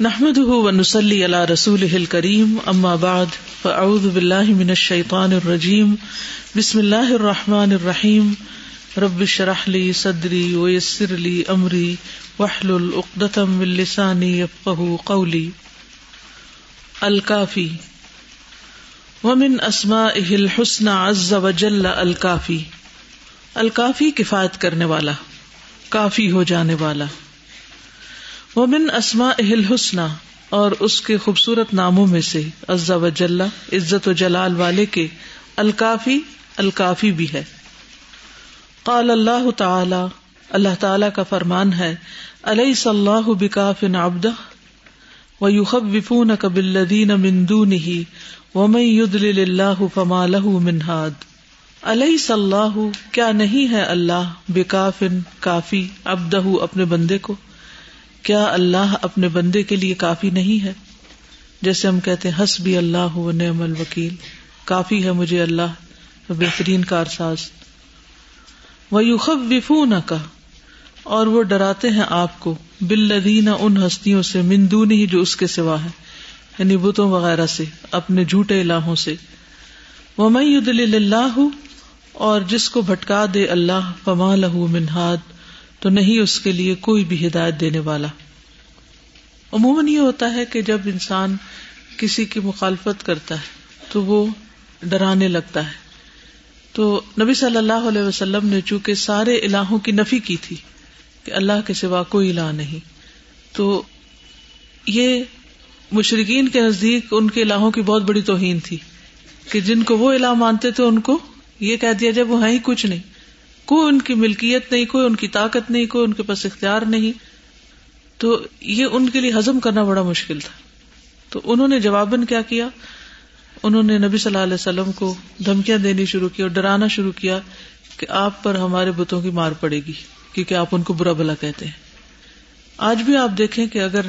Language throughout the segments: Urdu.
نحمد ونسلی علی رسول کریم اما بعد فاعوذ باللہ من الشیطان الرجیم بسم اللہ الرحمن الرحیم رب شرح لی صدری ویسر لی امری وحلل اقدتم من لسانی یفقہ قولی الکافی ومن اسمائه الحسن عز وجل الکافی الکافی کفایت کرنے والا، کافی ہو جانے والا. وہ من اسما اہل حسن اور اس کے خوبصورت ناموں میں سے عزا و جل، عزت و جلال والے کے الکافی الکافی بھی ہے۔ قال اللہ تعالی اللہ تعالی کا فرمان ہے علیہ صلاح بکاف نبد و یوخب وفون کبلدین مندو نہیں ومن يدلل اللہ فما له من هاد علیہ صلاح کیا نہیں ہے اللہ بکافن کافی ابدہ اپنے بندے کو؟ کیا اللہ اپنے بندے کے لیے کافی نہیں ہے؟ جیسے ہم کہتے ہس بھی اللہ و نعم الوکیل۔ کافی ہے مجھے اللہ، بہترین کارساز۔ وہ یوخب وفون کا اور وہ ڈراتے ہیں آپ کو۔ بلدین ان ہستیوں سے مندون ہی جو اس کے سوا ہے یعنی بتوں وغیرہ سے، اپنے جھوٹے الہوں سے۔ وہ میں اللہ، اور جس کو بھٹکا دے اللہ، فما لہو منہاد تو نہیں اس کے لیے کوئی بھی ہدایت دینے والا۔ عموماً یہ ہوتا ہے کہ جب انسان کسی کی مخالفت کرتا ہے تو وہ ڈرانے لگتا ہے۔ تو نبی صلی اللہ علیہ وسلم نے چونکہ سارے الہوں کی نفی کی تھی کہ اللہ کے سوا کوئی الہ نہیں، تو یہ مشرقین کے نزدیک ان کے الہوں کی بہت بڑی توہین تھی کہ جن کو وہ الہ مانتے تھے ان کو یہ کہہ دیا جائے، وہ ہے ہی کچھ نہیں۔ کوئی ان کی ملکیت نہیں، کوئی ان کی طاقت نہیں، کوئی ان کے پاس اختیار نہیں۔ تو یہ ان کے لیے ہزم کرنا بڑا مشکل تھا۔ تو انہوں نے جواباً کیا کیا؟ انہوں نے نبی صلی اللہ علیہ وسلم کو دھمکیاں دینی شروع کی اور ڈرانا شروع کیا کہ آپ پر ہمارے بتوں کی مار پڑے گی، کیونکہ آپ ان کو برا بلا کہتے ہیں۔ آج بھی آپ دیکھیں کہ اگر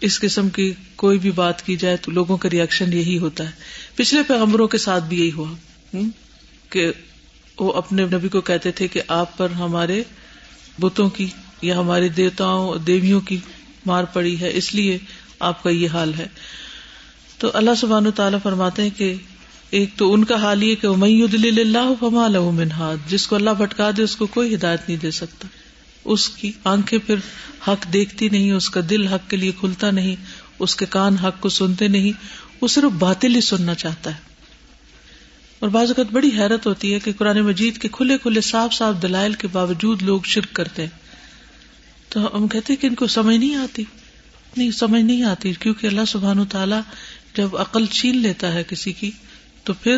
اس قسم کی کوئی بھی بات کی جائے تو لوگوں کا ریئیکشن یہی ہوتا ہے۔ پچھلے پیغمبروں کے ساتھ بھی یہی ہوا۔ کہ وہ اپنے نبی کو کہتے تھے کہ آپ پر ہمارے بتوں کی یا ہمارے دیوتاؤں دیویوں کی مار پڑی ہے، اس لیے آپ کا یہ حال ہے۔ تو اللہ سبحان تعالیٰ فرماتے ہیں کہ ایک تو ان کا حال یہ کہ میود اللہ فما منہاد جس کو اللہ بھٹکا دے، اس کو کوئی ہدایت نہیں دے سکتا۔ اس کی آنکھیں پھر حق دیکھتی نہیں، اس کا دل حق کے لیے کھلتا نہیں، اس کے کان حق کو سنتے نہیں، وہ صرف باطل ہی سننا چاہتا ہے۔ اور بعض اوقات بڑی حیرت ہوتی ہے کہ قرآن مجید کے کھلے کھلے صاف صاف دلائل کے باوجود لوگ شرک کرتے ہیں۔ تو ہم کہتے کہ ان کو سمجھ نہیں آتی۔ نہیں، سمجھ نہیں آتی، کیونکہ اللہ سبحان تعالیٰ جب عقل چھین لیتا ہے کسی کی، تو پھر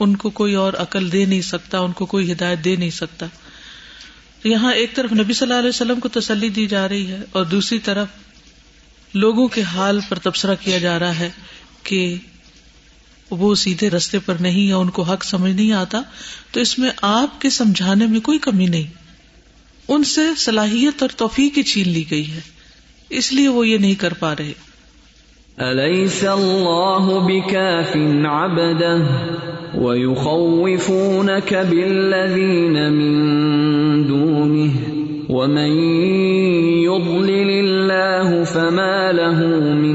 ان کو کوئی اور عقل دے نہیں سکتا، ان کو کوئی ہدایت دے نہیں سکتا۔ یہاں ایک طرف نبی صلی اللہ علیہ وسلم کو تسلی دی جا رہی ہے اور دوسری طرف لوگوں کے حال پر تبصرہ کیا جا رہا ہے کہ وہ سیدھے رستے پر نہیں یا ان کو حق سمجھ نہیں آتا، تو اس میں آپ کے سمجھانے میں کوئی کمی نہیں۔ ان سے صلاحیت اور توفیق چھین لی گئی ہے۔ اس لیے وہ یہ نہیں کر پا رہے۔ أليس الله بكاف عبده؟ ويخوفونك بالذين من دونه۔ ومن يضلل الله فما له من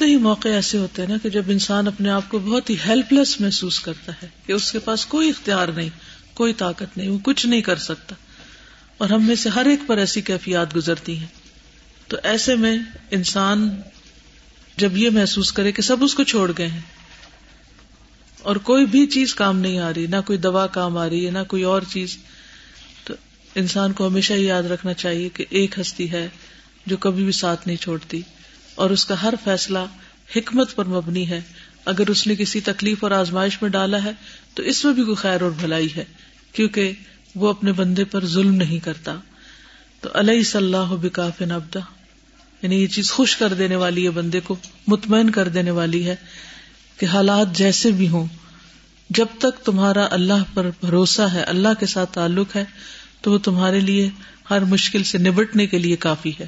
کتنے ہی موقع ایسے ہوتے ہیں نا کہ جب انسان اپنے آپ کو بہت ہی ہیلپ لیس محسوس کرتا ہے کہ اس کے پاس کوئی اختیار نہیں، کوئی طاقت نہیں، وہ کچھ نہیں کر سکتا۔ اور ہم میں سے ہر ایک پر ایسی کیفیات گزرتی ہیں۔ تو ایسے میں انسان جب یہ محسوس کرے کہ سب اس کو چھوڑ گئے ہیں اور کوئی بھی چیز کام نہیں آ رہی، نہ کوئی دوا کام آ رہی ہے، نہ کوئی اور چیز، تو انسان کو ہمیشہ یاد رکھنا چاہیے کہ ایک ہستی ہے جو کبھی بھی ساتھ نہیں چھوڑتی۔ اور اس کا ہر فیصلہ حکمت پر مبنی ہے۔ اگر اس نے کسی تکلیف اور آزمائش میں ڈالا ہے، تو اس میں بھی کوئی خیر اور بھلائی ہے، کیونکہ وہ اپنے بندے پر ظلم نہیں کرتا۔ تو علیہ صلاح بکاف نبدا یعنی یہ چیز خوش کر دینے والی ہے بندے کو مطمئن کر دینے والی ہے کہ حالات جیسے بھی ہوں، جب تک تمہارا اللہ پر بھروسہ ہے، اللہ کے ساتھ تعلق ہے، تو وہ تمہارے لیے ہر مشکل سے نبٹنے کے لیے کافی ہے۔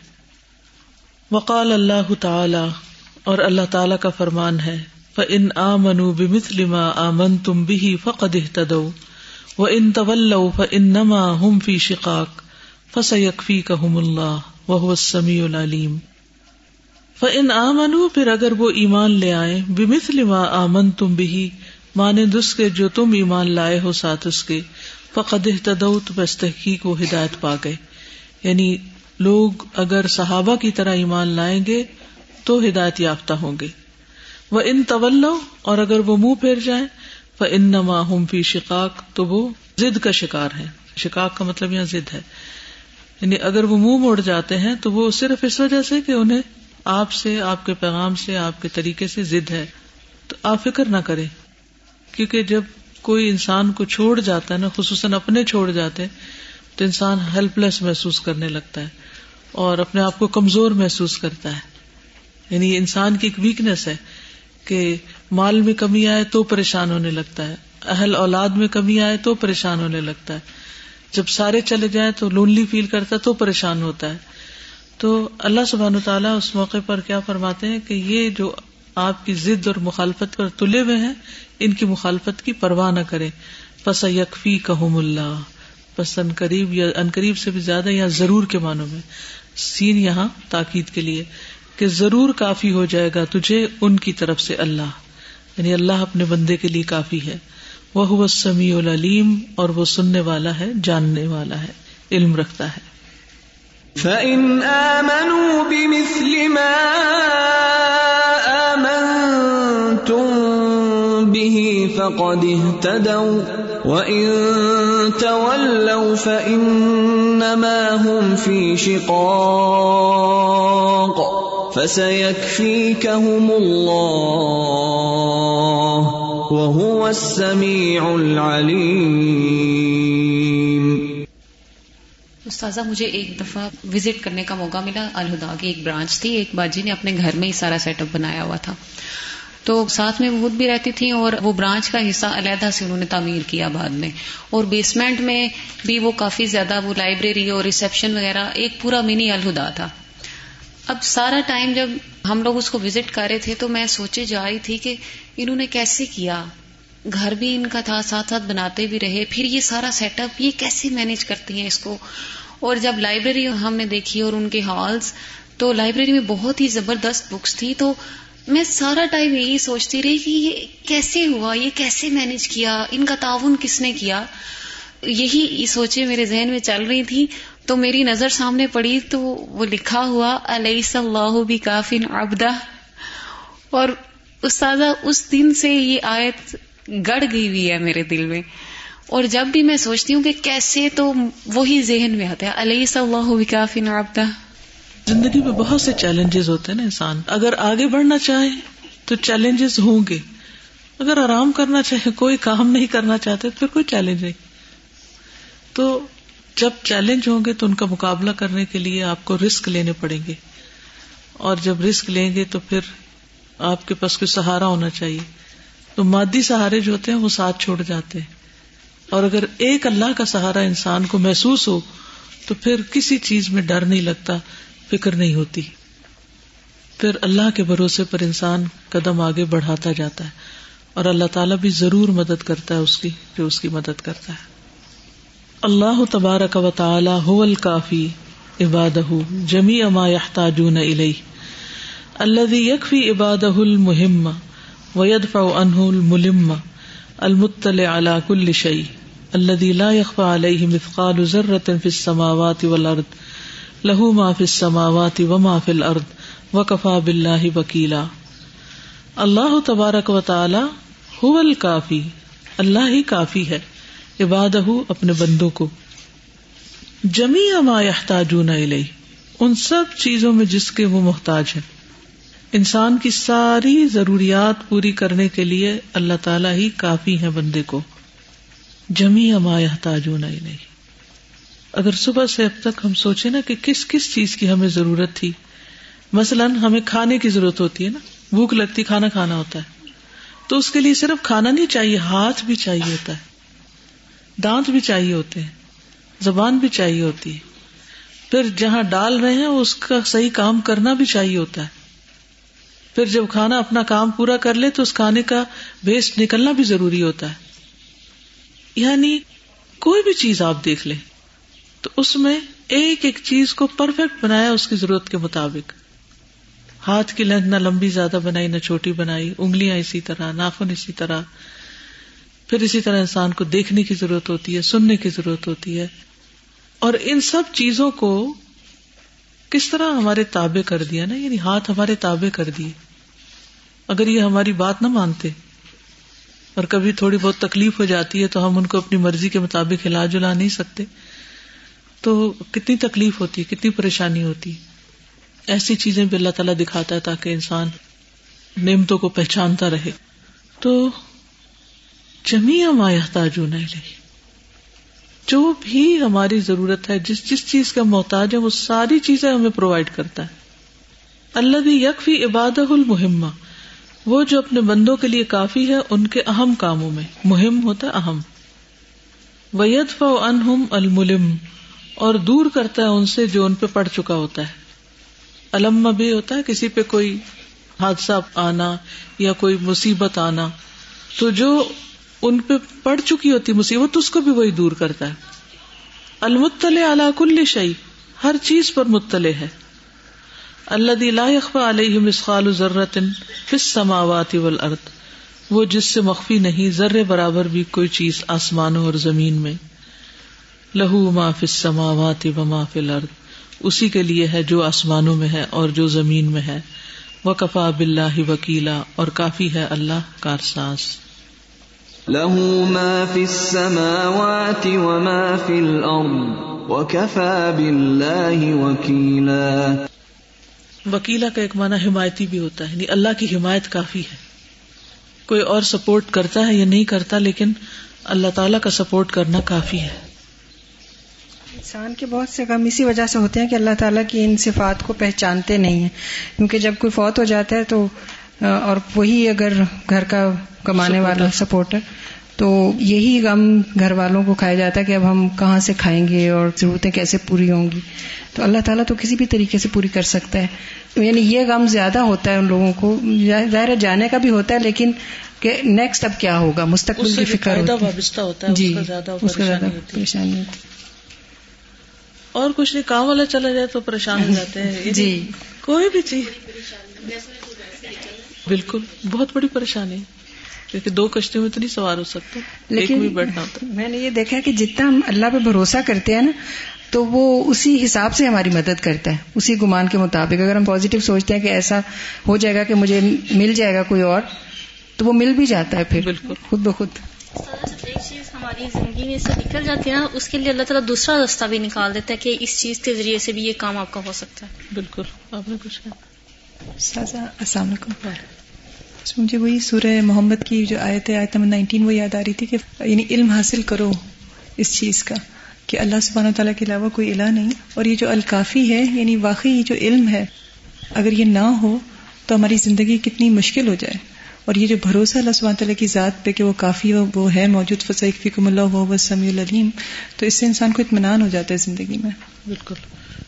وقال اللہ تعالی، اور اللہ تعالی کا فرمان ہے ان آ منو بمثلما آمن تم بھی فقد اہتدو و ان طول ان نما ہم فی شقاق فس یکفی کہم اللہ پھر اگر وہ ایمان لے آئے بمثل ما آمن تم بھی مانے دس کے جو تم ایمان لائے ہو ساتھ اس کے، فقد اہتدوت بس تحقیق وہ ہدایت پا گئے۔ یعنی لوگ اگر صحابہ کی طرح ایمان لائیں گے تو ہدایت یافتہ ہوں گے۔ وہ ان طول اور اگر وہ منہ پھیر جائیں وہ ان نما ہم فی شکاق تو وہ زد کا شکار ہے شکاق کا مطلب یہاں زد ہے۔ یعنی اگر وہ منہ موڑ جاتے ہیں، تو وہ صرف اس وجہ سے کہ انہیں آپ سے، آپ کے پیغام سے، آپ کے طریقے سے ضد ہے۔ تو آپ فکر نہ کرے کیونکہ جب کوئی انسان کو چھوڑ جاتا ہے نا، خصوصاً اپنے چھوڑ جاتے ہیں، تو انسان ہیلپ لیس محسوس کرنے لگتا ہے۔ اور اپنے آپ کو کمزور محسوس کرتا ہے۔ یعنی انسان کی ایک ویکنیس ہے کہ مال میں کمی آئے تو پریشان ہونے لگتا ہے، اہل اولاد میں کمی آئے تو پریشان ہونے لگتا ہے۔ جب سارے چلے جائیں تو لونلی فیل کرتا ہے تو پریشان ہوتا ہے۔ تو اللہ سبحان تعالیٰ اس موقع پر کیا فرماتے ہیں کہ یہ جو آپ کی ضد اور مخالفت پر تلے ہوئے ہیں، ان کی مخالفت کی پرواہ نہ کرے پس یکفی کہم اللہ پس ان قریب یا ان قریب سے بھی زیادہ یا ضرور کے معنوں میں۔ سین یہاں تاکید کے لیے کہ ضرور کافی ہو جائے گا تجھے ان کی طرف سے اللہ۔ یعنی اللہ اپنے بندے کے لیے کافی ہے۔ وہ سمیع العلیم اور وہ سننے والا ہے، جاننے والا ہے، علم رکھتا ہے۔ فَإِنْ آمَنُوا بِمِثْلِ مَا آمَنْتُمْ بِهِ فَقَدِ اهْتَدَوْا وَإِن تَوَلَّوْا فَإِنَّمَا هُمْ فِي شِقَاقٍ فَسَيَكْفِيكَهُمُ اللَّهُ وَهُوَ السَّمِيعُ الْعَلِيمُ استاذہ، مجھے ایک دفعہ وزٹ کرنے کا موقع ملا الہدا کی ایک برانچ تھی، ایک باجی نے اپنے گھر میں ہی سارا سیٹ اپ بنایا ہوا تھا۔ تو ساتھ میں خود بھی رہتی تھی اور وہ برانچ کا حصہ علیحدہ سے انہوں نے تعمیر کیا بعد میں اور بیسمنٹ میں بھی وہ کافی زیادہ وہ لائبریری اور ریسپشن وغیرہ ایک پورا منی الہدا تھا۔ اب سارا ٹائم جب ہم لوگ اس کو وزٹ کر رہے تھے تو میں سوچے جا رہی تھی کہ انہوں نے کیسے کیا؟ گھر بھی ان کا تھا، ساتھ ساتھ بناتے بھی رہے، پھر یہ سارا سیٹ اپ یہ کیسے مینج کرتی ہیں اس کو؟ اور جب لائبریری ہم نے دیکھی اور ان کے ہالس تو لائبریری میں بہت ہی زبردست بکس تھی، تو میں سارا ٹائم یہی سوچتی رہی کہ یہ کیسے ہوا؟ یہ کیسے مینج کیا؟ ان کا تعاون کس نے کیا؟ یہی سوچے میرے ذہن میں چل رہی تھی۔ تو میری نظر سامنے پڑی تو وہ لکھا ہوا علیہ اللہ بھی کافی ابدا اور استاذہ، اس دن سے یہ آیت گڑ گئی ہوئی ہے میرے دل میں۔ اور جب بھی میں سوچتی ہوں کہ کیسے تو وہی ذہن میں آتا ہے۔ علیہ صلی کافی نابتا زندگی میں بہت سے چیلنجز ہوتے ہیں نا انسان۔ اگر آگے بڑھنا چاہے تو چیلنجز ہوں گے۔ اگر آرام کرنا چاہے، کوئی کام نہیں کرنا چاہتے پھر کوئی چیلنج نہیں۔ تو جب چیلنج ہوں گے تو ان کا مقابلہ کرنے کے لیے آپ کو رسک لینے پڑیں گے۔ اور جب رسک لیں گے تو پھر آپ کے پاس کوئی سہارا ہونا چاہیے۔ تو مادی سہارے جو ہوتے ہیں وہ ساتھ چھوڑ جاتے ہیں۔ اور اگر ایک اللہ کا سہارا انسان کو محسوس ہو تو پھر کسی چیز میں ڈر نہیں لگتا۔ فکر نہیں ہوتی۔ پھر اللہ کے بھروسے پر انسان قدم آگے بڑھاتا جاتا ہے اور اللہ تعالیٰ بھی ضرور مدد کرتا ہے اس کی، جو اس کی مدد کرتا ہے۔ اللہ تبارک و تعالی هو الکافی عبادہ جمی اما یحتاجون الیہ۔ الذي يكفي عباده المهم ويدفع عنه الملم المطلع على كل شيء الذي لا يخفى عليه مثقال ذرة في السماوات والأرض له ما في السماوات وما في الأرض وكفى بالله وكيلا اللہ تبارک و تعالی هو الکافی، اللہ ہی کافی ہے، عبادہ اپنے بندوں کو۔ جمی ما يحتاجون الیہ، ان سب چیزوں میں جس کے وہ محتاج ہیں۔ انسان کی ساری ضروریات پوری کرنے کے لیے اللہ تعالیٰ ہی کافی ہے بندے کو۔ جمی تاجون نہیں اگر صبح سے اب تک ہم سوچے نا کہ کس کس چیز کی ہمیں ضرورت تھی، مثلاً ہمیں کھانے کی ضرورت ہوتی ہے نا، بھوک لگتی، کھانا کھانا ہوتا ہے، تو اس کے لیے صرف کھانا نہیں چاہیے، ہاتھ بھی چاہیے ہوتا ہے، دانت بھی چاہیے ہوتے ہیں، زبان بھی چاہیے ہوتی ہے، پھر جہاں ڈال رہے ہیں، اس کا صحیح کام کرنا بھی چاہیے ہوتا ہے۔ پھر جب کھانا اپنا کام پورا کر لے، تو اس کھانے کا ویسٹ نکلنا بھی ضروری ہوتا ہے۔ یعنی کوئی بھی چیز آپ دیکھ لیں۔ تو اس میں ایک ایک چیز کو پرفیکٹ بنایا اس کی ضرورت کے مطابق۔ ہاتھ کی لینتھ نہ لمبی زیادہ بنائی، نہ چھوٹی بنائی، انگلیاں اسی طرح، ناخن اسی طرح۔ پھر اسی طرح انسان کو دیکھنے کی ضرورت ہوتی ہے، سننے کی ضرورت ہوتی ہے۔ اور ان سب چیزوں کو کس طرح ہمارے تابے کر دیا نا؟ یعنی ہاتھ ہمارے تابے کر دیے۔ اگر یہ ہماری بات نہ مانتے اور کبھی تھوڑی بہت تکلیف ہو جاتی ہے تو ہم ان کو اپنی مرضی کے مطابق ہلا جلا نہیں سکتے۔ تو کتنی تکلیف ہوتی، کتنی پریشانی ہوتی۔ ایسی چیزیں بھی اللہ تعالیٰ دکھاتا ہے تاکہ انسان نعمتوں کو پہچانتا رہے۔ تو جمیا مایہ جو بھی ہماری ضرورت ہے، جس جس چیز کا محتاج ہے، وہ ساری چیزیں ہمیں پرووائڈ کرتا ہے۔ اللہ بھی یک فی عباد المحمہ وہ جو اپنے بندوں کے لیے کافی ہے، ان کے اہم کاموں میں۔ مہم ہوتا ہے اہم۔ ویت فو انہم الملم۔ اور دور کرتا ہے ان سے جو ان پہ پڑ چکا ہوتا ہے۔ الم بھی ہوتا ہے کسی پہ کوئی حادثہ آنا یا کوئی مصیبت آنا۔ تو جو ان پہ پڑ چکی ہوتی مصیبت، اس کو بھی وہی دور کرتا ہے۔ المطل علا کل شعی ہر چیز پر مطلع ہے۔ اللہ لا يخفى علیہ مسخال ضرورت فس سماوات والارض، وہ جس سے مخفی نہیں ذر برابر بھی کوئی چیز آسمانوں اور زمین میں۔ لہو ما فی السماوات و ما فی الارض۔ اسی کے لیے ہے جو آسمانوں میں ہے اور جو زمین میں ہے۔ وہ کفا بلّہ وکیلا اور کافی ہے اللہ کارساز له ما في السماوات وما في الأرض وكفى بالله وكيلا وکیلا کا ایک معنی حمایتی بھی ہوتا ہے یعنی اللہ کی حمایت کافی ہے۔ کوئی اور سپورٹ کرتا ہے یا نہیں کرتا لیکن اللہ تعالی کا سپورٹ کرنا کافی ہے۔ انسان کے بہت سے غم اسی وجہ سے ہوتے ہیں کہ اللہ تعالیٰ کی ان صفات کو پہچانتے نہیں ہیں۔ کیونکہ جب کوئی فوت ہو جاتا ہے تو اور وہی اگر گھر کا کمانے والا سپورٹر تو یہی غم گھر والوں کو کھایا جاتا ہے کہ اب ہم کہاں سے کھائیں گے اور ضرورتیں کیسے پوری ہوں گی۔ تو اللہ تعالیٰ تو کسی بھی طریقے سے پوری کر سکتا ہے۔ یعنی یہ غم زیادہ ہوتا ہے ان لوگوں کو۔ ظاہر جانے کا بھی ہوتا ہے لیکن کہ نیکسٹ اب کیا ہوگا؟ مستقبل کی فکر ہوتا ہے جی اس کا زیادہ پریشانی ہوتی ہے۔ اور کچھ نہیں کام والا چلا جائے تو پریشان ہو جاتے ہیں۔ جی۔ کوئی بھی چیز۔ بالکل بہت بڑی پریشانی کیونکہ دو کشتیوں میں تو نہیں سوار ہو سکتے۔ لیکن بھی بیٹھنا ہوتا میں نے یہ دیکھا کہ جتنا ہم اللہ پہ بھروسہ کرتے ہیں نا تو وہ اسی حساب سے ہماری مدد کرتا ہے۔ اسی گمان کے مطابق۔ اگر ہم پازیٹو سوچتے ہیں کہ ایسا ہو جائے گا کہ مجھے مل جائے گا کوئی اور تو وہ مل بھی جاتا ہے پھر۔ بالکل۔ خود بخود۔ ایک چیز ہماری زندگی میں سے نکل جاتی ہے نا اس کے لیے اللہ تعالیٰ دوسرا راستہ بھی نکال دیتا ہے کہ اس چیز کے ذریعے سے بھی یہ کام آپ کا ہو سکتا ہے۔ بالکل۔ آپ نے کچھ السلام علیکم۔ مجھے وہی سورہ محمد کی جو آیت ہے آیت نمبر نائنٹین وہ یاد آ رہی تھی کہ یعنی علم حاصل کرو اس چیز کا کہ اللہ سبحانہ تعالیٰ کے علاوہ کوئی الہ نہیں۔ اور یہ جو الکافی ہے یعنی واقعی یہ جو علم ہے اگر یہ نہ ہو تو ہماری زندگی کتنی مشکل ہو جائے۔ اور یہ جو بھروسہ اللہ سبحانہ تعالیٰ کی ذات پہ کہ وہ کافی وہ ہے موجود فصیق فکم اللہ وہ سمیع العلیم تو اس سے انسان کو اطمینان ہو جاتا ہے زندگی میں۔ بالکل۔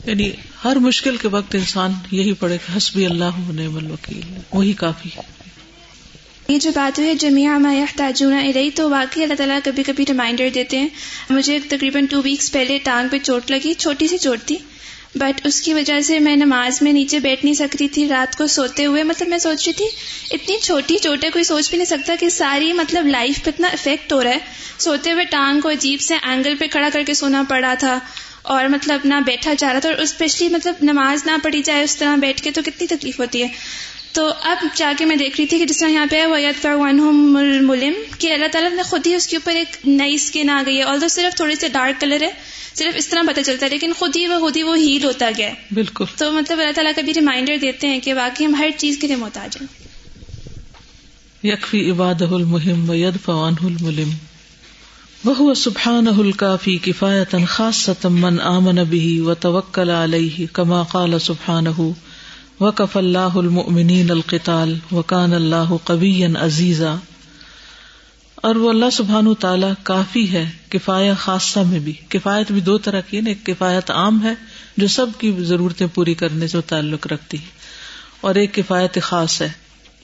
یعنی ہر مشکل کے وقت انسان یہی پڑھے کہ حسبی اللہ نعم الوکیل وہی کافی ہے۔ یہ جو بات ہے میں تاجونہ ارئی تو واقعی اللہ تعالیٰ کبھی کبھی ریمائنڈر دیتے ہیں۔ مجھے تقریباً ٹو ویکس پہلے ٹانگ پہ چوٹ لگی چھوٹی سی چوٹ تھی۔ بٹ اس کی وجہ سے میں نماز میں نیچے بیٹھ نہیں سکتی تھی، رات کو سوتے ہوئے۔ مطلب میں سوچ رہی تھی، اتنی چھوٹی چوٹ ہے کوئی سوچ بھی نہیں سکتا کہ ساری مطلب لائف پہ اتنا افیکٹ ہو رہا ہے۔ سوتے ہوئے ٹانگ کو عجیب سے اینگل پہ کھڑا کر کے سونا پڑا تھا۔ اور مطلب نہ بیٹھا جا رہا تھا اور اسپیشلی مطلب نماز نہ پڑھی جائے اس طرح بیٹھ کے تو کتنی تکلیف ہوتی ہے۔ تو اب جا کے میں دیکھ رہی تھی کہ جس طرح یہاں پہ ویت ملم کہ اللہ تعالیٰ نے خود ہی اس کے اوپر ایک نئی اسکن آ گئی ہے۔ اور صرف تھوڑے سے ڈارک کلر ہے صرف اس طرح پتہ چلتا ہے لیکن خود ہی وہ خود ہی وہ ہیل ہوتا گیا بالکل۔ تو مطلب اللہ تعالیٰ کا بھی ریمائنڈر دیتے ہیں کہ باقی ہم ہر چیز کے لیے محتاج ہیں۔ یکفی عباد المحم و ید فوان الملم۔ وہ سبحان الکافی کفایت خاص من آمن و توکل علیہ کما قال سبحان وکف اللہ المؤمنین القتال وکان اللہ قبی عزیزا۔ اور وہ اللہ سبحان تعالیٰ کافی ہے، کفایہ خاصہ میں بھی۔ کفایت بھی دو طرح کی ہے ایک کفایت عام ہے جو سب کی ضرورتیں پوری کرنے سے تعلق رکھتی ہے، اور ایک کفایت خاص ہے۔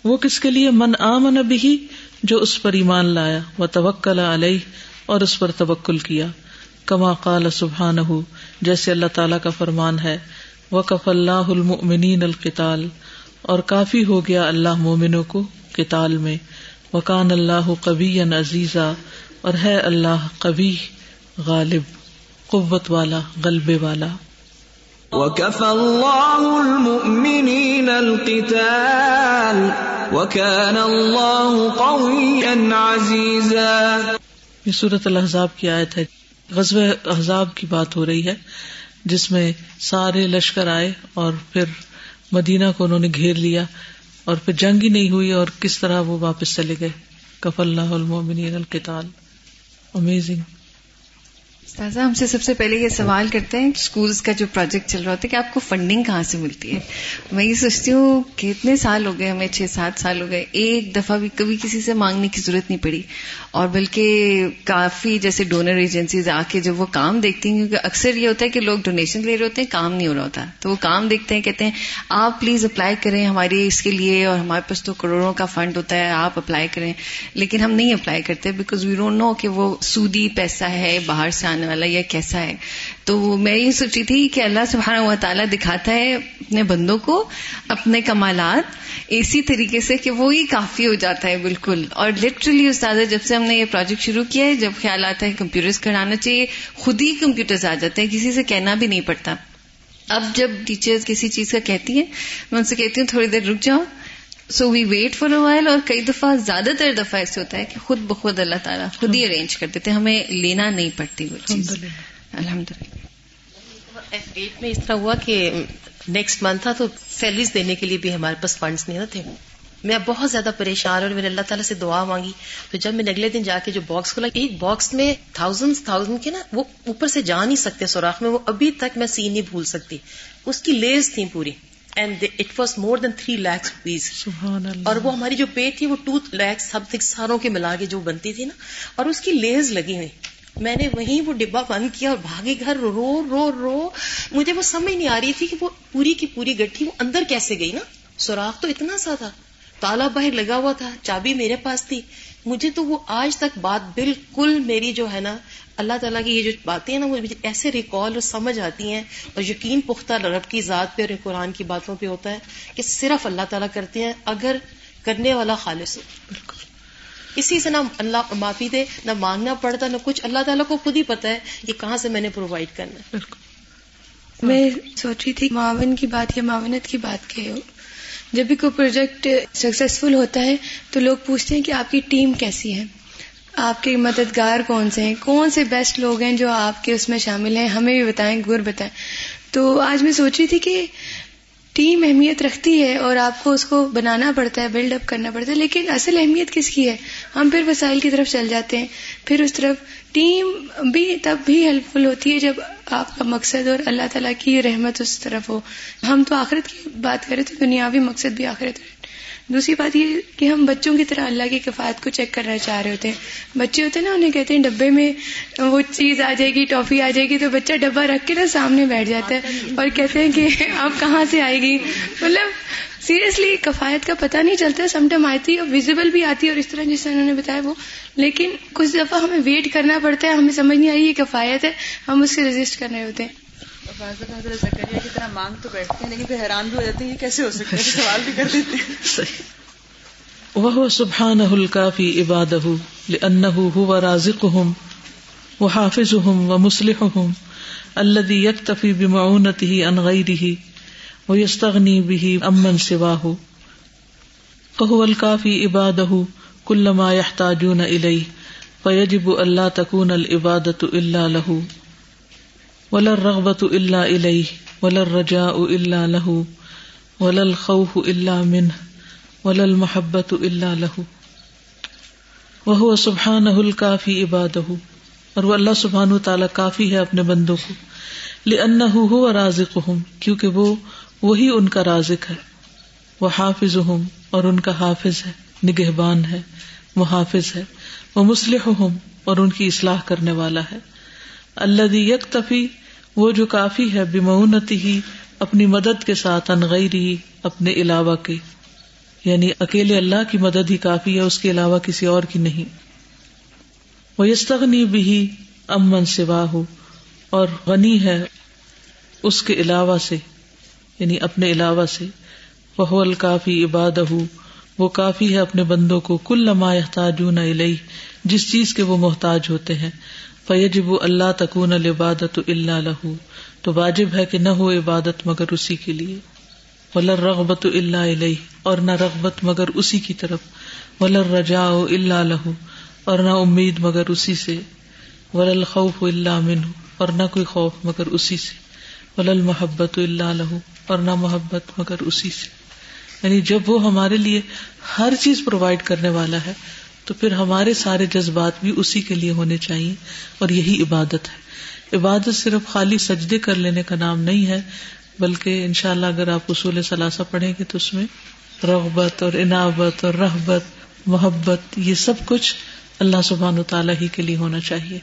وہ کس کے لیے؟ من آمن بھی جو اس پر ایمان لایا وہ توکل علیہ، اور اس پر توکل کیا۔ کما قال سبحان ہو جیسے اللہ تعالیٰ کا فرمان ہے وقف اللہ المؤمنین القتال اور کافی ہو گیا اللہ مومنوں کو کتال میں۔ وکان اللہ قبی عزیزا اور ہے اللہ قبی غالب قوت والا غلبے والا۔ وكفى الله المؤمنين القتال وكان الله قويا عزيزا یہ صورت الحضاب کی آیت ہے۔ غزب احزاب کی بات ہو رہی ہے۔ جس میں سارے لشکر آئے اور پھر مدینہ کو انہوں نے گھیر لیا اور پھر جنگ ہی نہیں ہوئی اور کس طرح وہ واپس چلے گئے. کف اللہ المومنین القتال. امیزنگ تازہ ہم سے سب سے پہلے یہ سوال کرتے ہیں اسکولس کا جو پروجیکٹ چل رہا ہوتا ہے، کہ آپ کو فنڈنگ کہاں سے ملتی ہے؟ میں یہ سوچتی ہوں کہ اتنے سال ہو گئے ہمیں، چھ سات سال ہو گئے، ایک دفعہ بھی کبھی کسی سے مانگنے کی ضرورت نہیں پڑی۔ اور بلکہ کافی جیسے ڈونر ایجنسیز آ کے جب وہ کام دیکھتی ہیں، کیونکہ اکثر یہ ہوتا ہے کہ لوگ ڈونیشن لے رہے ہوتے ہیں، کام نہیں ہو رہا ہوتا۔ تو وہ کام دیکھتے ہیں، کہتے ہیں، آپ پلیز اپلائی کریں ہمارے اس کے لیے، اور ہمارے پاس تو کروڑوں کا فنڈ ہوتا ہے، آپ اپلائی کریں۔ لیکن ہم نہیں اپلائی کرتے بیکاز وی ڈونٹ نو کہ وہ سودی پیسہ ہے، باہر سے آنے والا یا کیسا ہے۔ تو میں یہ سوچی تھی کہ اللہ سبحانہ و تعالیٰ دکھاتا ہے اپنے بندوں کو، اپنے کمالات، اسی طریقے سے کہ وہی کافی ہو جاتا ہے بالکل۔ اور لٹرلی استاد، جب سے ہم نے یہ پروجیکٹ شروع کیا ہے، جب خیال آتا ہے کمپیوٹرز کرانا چاہیے، خود ہی کمپیوٹرز آ جاتے ہیں، کسی سے کہنا بھی نہیں پڑتا۔ اب جب ٹیچرز کسی چیز کا کہتی ہیں، میں ان سے کہتی ہوں تھوڑی دیر رک جاؤ so we wait for a while اور کئی دفعہ زیادہ تر دفعہ ایسے ہوتا ہے کہ خود بخود اللہ تعالیٰ خود ہی ارینج کر دیتے ہمیں لینا نہیں پڑتی وہ چیز۔ الحمد للہ میں اس طرح ہوا کہ نیکسٹ منتھ تھا تو سیلریز دینے کے لیے بھی ہمارے پاس فنڈس نہیں تھے۔ میں بہت زیادہ پریشان اور میں نے اللہ تعالیٰ سے دعا مانگی۔ تو جب میں اگلے دن جا کے جو باکس کھولا ایک باکس میں تھاؤزینڈ تھاؤزینڈ کے نا وہ اوپر سے جا نہیں سکتے سوراخ میں وہ ابھی تک میں سین نہیں بھول سکتی۔ اس کی لیز تھی پوری۔ And it was more than three lakhs rupees اور وہ ہماری جو پے تھی وہ ٹو لیکس سب تک ساروں کے ملا کے جو بنتی تھی نا۔ اور اس کی لیز لگی ہوئی۔ میں نے وہیں وہ ڈبا بند کیا اور بھاگے گھر رو رو رو۔ مجھے وہ سمجھ نہیں آ رہی تھی کہ وہ پوری کی پوری گٹھی وہ اندر کیسے گئی نا۔ سوراخ تو اتنا سا تھا۔ تالا باہر لگا ہوا تھا۔ چابی میرے پاس تھی۔ مجھے تو وہ آج تک بات بالکل میری جو ہے نا اللہ تعالیٰ کی یہ جو باتیں ہیں نا وہ ایسے ریکال اور سمجھ آتی ہیں اور یقین پختہ رب کی ذات پہ اور قرآن کی باتوں پہ ہوتا ہے کہ صرف اللہ تعالیٰ کرتے ہیں اگر کرنے والا خالص ہو۔ بالکل۔ اسی سے نہ اللہ معافی دے نہ مانگنا پڑتا نہ کچھ۔ اللہ تعالیٰ کو خود ہی پتا ہے یہ کہاں سے میں نے پرووائڈ کرنا میں سوچ رہی تھی معاون کی بات یا معاونت کی بات کہ جب بھی کوئی پروجیکٹ سکسیزفل ہوتا ہے تو لوگ پوچھتے ہیں کہ آپ کی ٹیم کیسی ہے؟ آپ کے مددگار کون سے ہیں؟ کون سے بیسٹ لوگ ہیں جو آپ کے اس میں شامل ہیں؟ ہمیں بھی بتائیں گر بتائیں۔ تو آج میں سوچ رہی تھی کہ ٹیم اہمیت رکھتی ہے اور آپ کو اس کو بنانا پڑتا ہے بلڈ اپ کرنا پڑتا ہے، لیکن اصل اہمیت کس کی ہے؟ ہم پھر وسائل کی طرف چل جاتے ہیں، پھر اس طرف ٹیم بھی تب بھی ہیلپ فل ہوتی ہے جب آپ کا مقصد اور اللہ تعالیٰ کی رحمت اس طرف ہو۔ ہم تو آخرت کی بات کریں تو دنیاوی مقصد بھی آخرت دوسری بات یہ کہ ہم بچوں کی طرح اللہ کی کفایت کو چیک کرنا چاہ رہے ہوتے ہیں۔ بچے ہوتے ہیں نا، انہیں کہتے ہیں ڈبے میں وہ چیز آ جائے گی، ٹافی آ جائے گی، تو بچہ ڈبا رکھ کے نا سامنے بیٹھ جاتا ہے۔ اور کہتے ہیں کہ آپ کہاں سے آئے گی؟ مطلب سیریسلی کفایت کا پتہ نہیں چلتا۔ سم ٹائم آتی ہے اور ویزیبل بھی آتی ہے اور اس طرح جس طرح انہوں نے بتایا وہ۔ لیکن کچھ دفعہ ہمیں ویٹ کرنا پڑتا ہے، ہمیں سمجھ نہیں آئی یہ کفایت ہے، ہم اس سے رجسٹ کر رہے ہوتے ہیں۔ حضرت زکریہ کی طرح مانگ تو بیٹھتے ہیں، لیکن پھر حیران بھی ہو جاتے ہیں یہ کیسے ہو سکتا ہے سوال بھی کر دیتے ہیں۔ وہ سبحان الکافی عباد ان رازق ہوں وہ حافظ ہوں و مسلح ہوں اللہ یکتفی بمعونت ہی انغیر ہی وہ یستغنی بھی امن سوا ہو کہ الکافی عباد کلما یحتاجون الی فیجب اللہ تکون العبادت اللہ لہو ولر رغبت اللہ علیہ ولر رجا اللہ لہو ولل خوف اللہ منہ ولل محبت اللہ لہو وہ سبحان الکافی عباد اور وہ اللہ سبحان تعالیٰ کافی ہے اپنے بندوں کو لن ہو رازق ہوں کیونکہ وہ وہی ان کا رازق ہے وہ حافظ ہوں اور ان کا حافظ ہے، نگہبان ہے وہ حافظ ہے وہ مسلح ہوں اور ان کی اصلاح کرنے والا ہے۔ اللہ یک تفی وہ جو کافی ہے بمونتی ہی اپنی مدد کے ساتھ انغیری اپنے علاوہ کے یعنی اکیلے اللہ کی مدد ہی کافی ہے، اس کے علاوہ کسی اور کی نہیں۔ وہ یستغنی بھی امن سوا ہو اور غنی ہے اس کے علاوہ سے یعنی اپنے علاوہ سے۔ وہ الکافی عباد وہ کافی ہے اپنے بندوں کو کل لما احتاج جس چیز کے وہ محتاج ہوتے ہیں۔ فیجب اللہ تکون العبادت اللہ لہو، تو واجب ہے کہ نہ ہو عبادت مگر اسی کے لیے۔ ولر رغبت اللہ علیہ اور نہ رغبت مگر اسی کی طرف۔ ولر رجا اللہ لہو، اور نہ امید مگر اسی سے۔ ولل خوف اللہ من اور نہ کوئی خوف مگر اسی سے۔ ولل محبت اللہ لہو، اور نہ محبت مگر اسی سے۔ یعنی جب وہ ہمارے لیے ہر چیز پرووائڈ کرنے والا ہے تو پھر ہمارے سارے جذبات بھی اسی کے لیے ہونے چاہیے اور یہی عبادت ہے۔ عبادت صرف خالی سجدے کر لینے کا نام نہیں ہے، بلکہ ان شاء اللہ اگر آپ اصول ثلاثہ پڑھیں گے تو اس میں رغبت اور عنابت اور رحبت، محبت، یہ سب کچھ اللہ سبحان و تعالیٰ ہی کے لیے ہونا چاہیے۔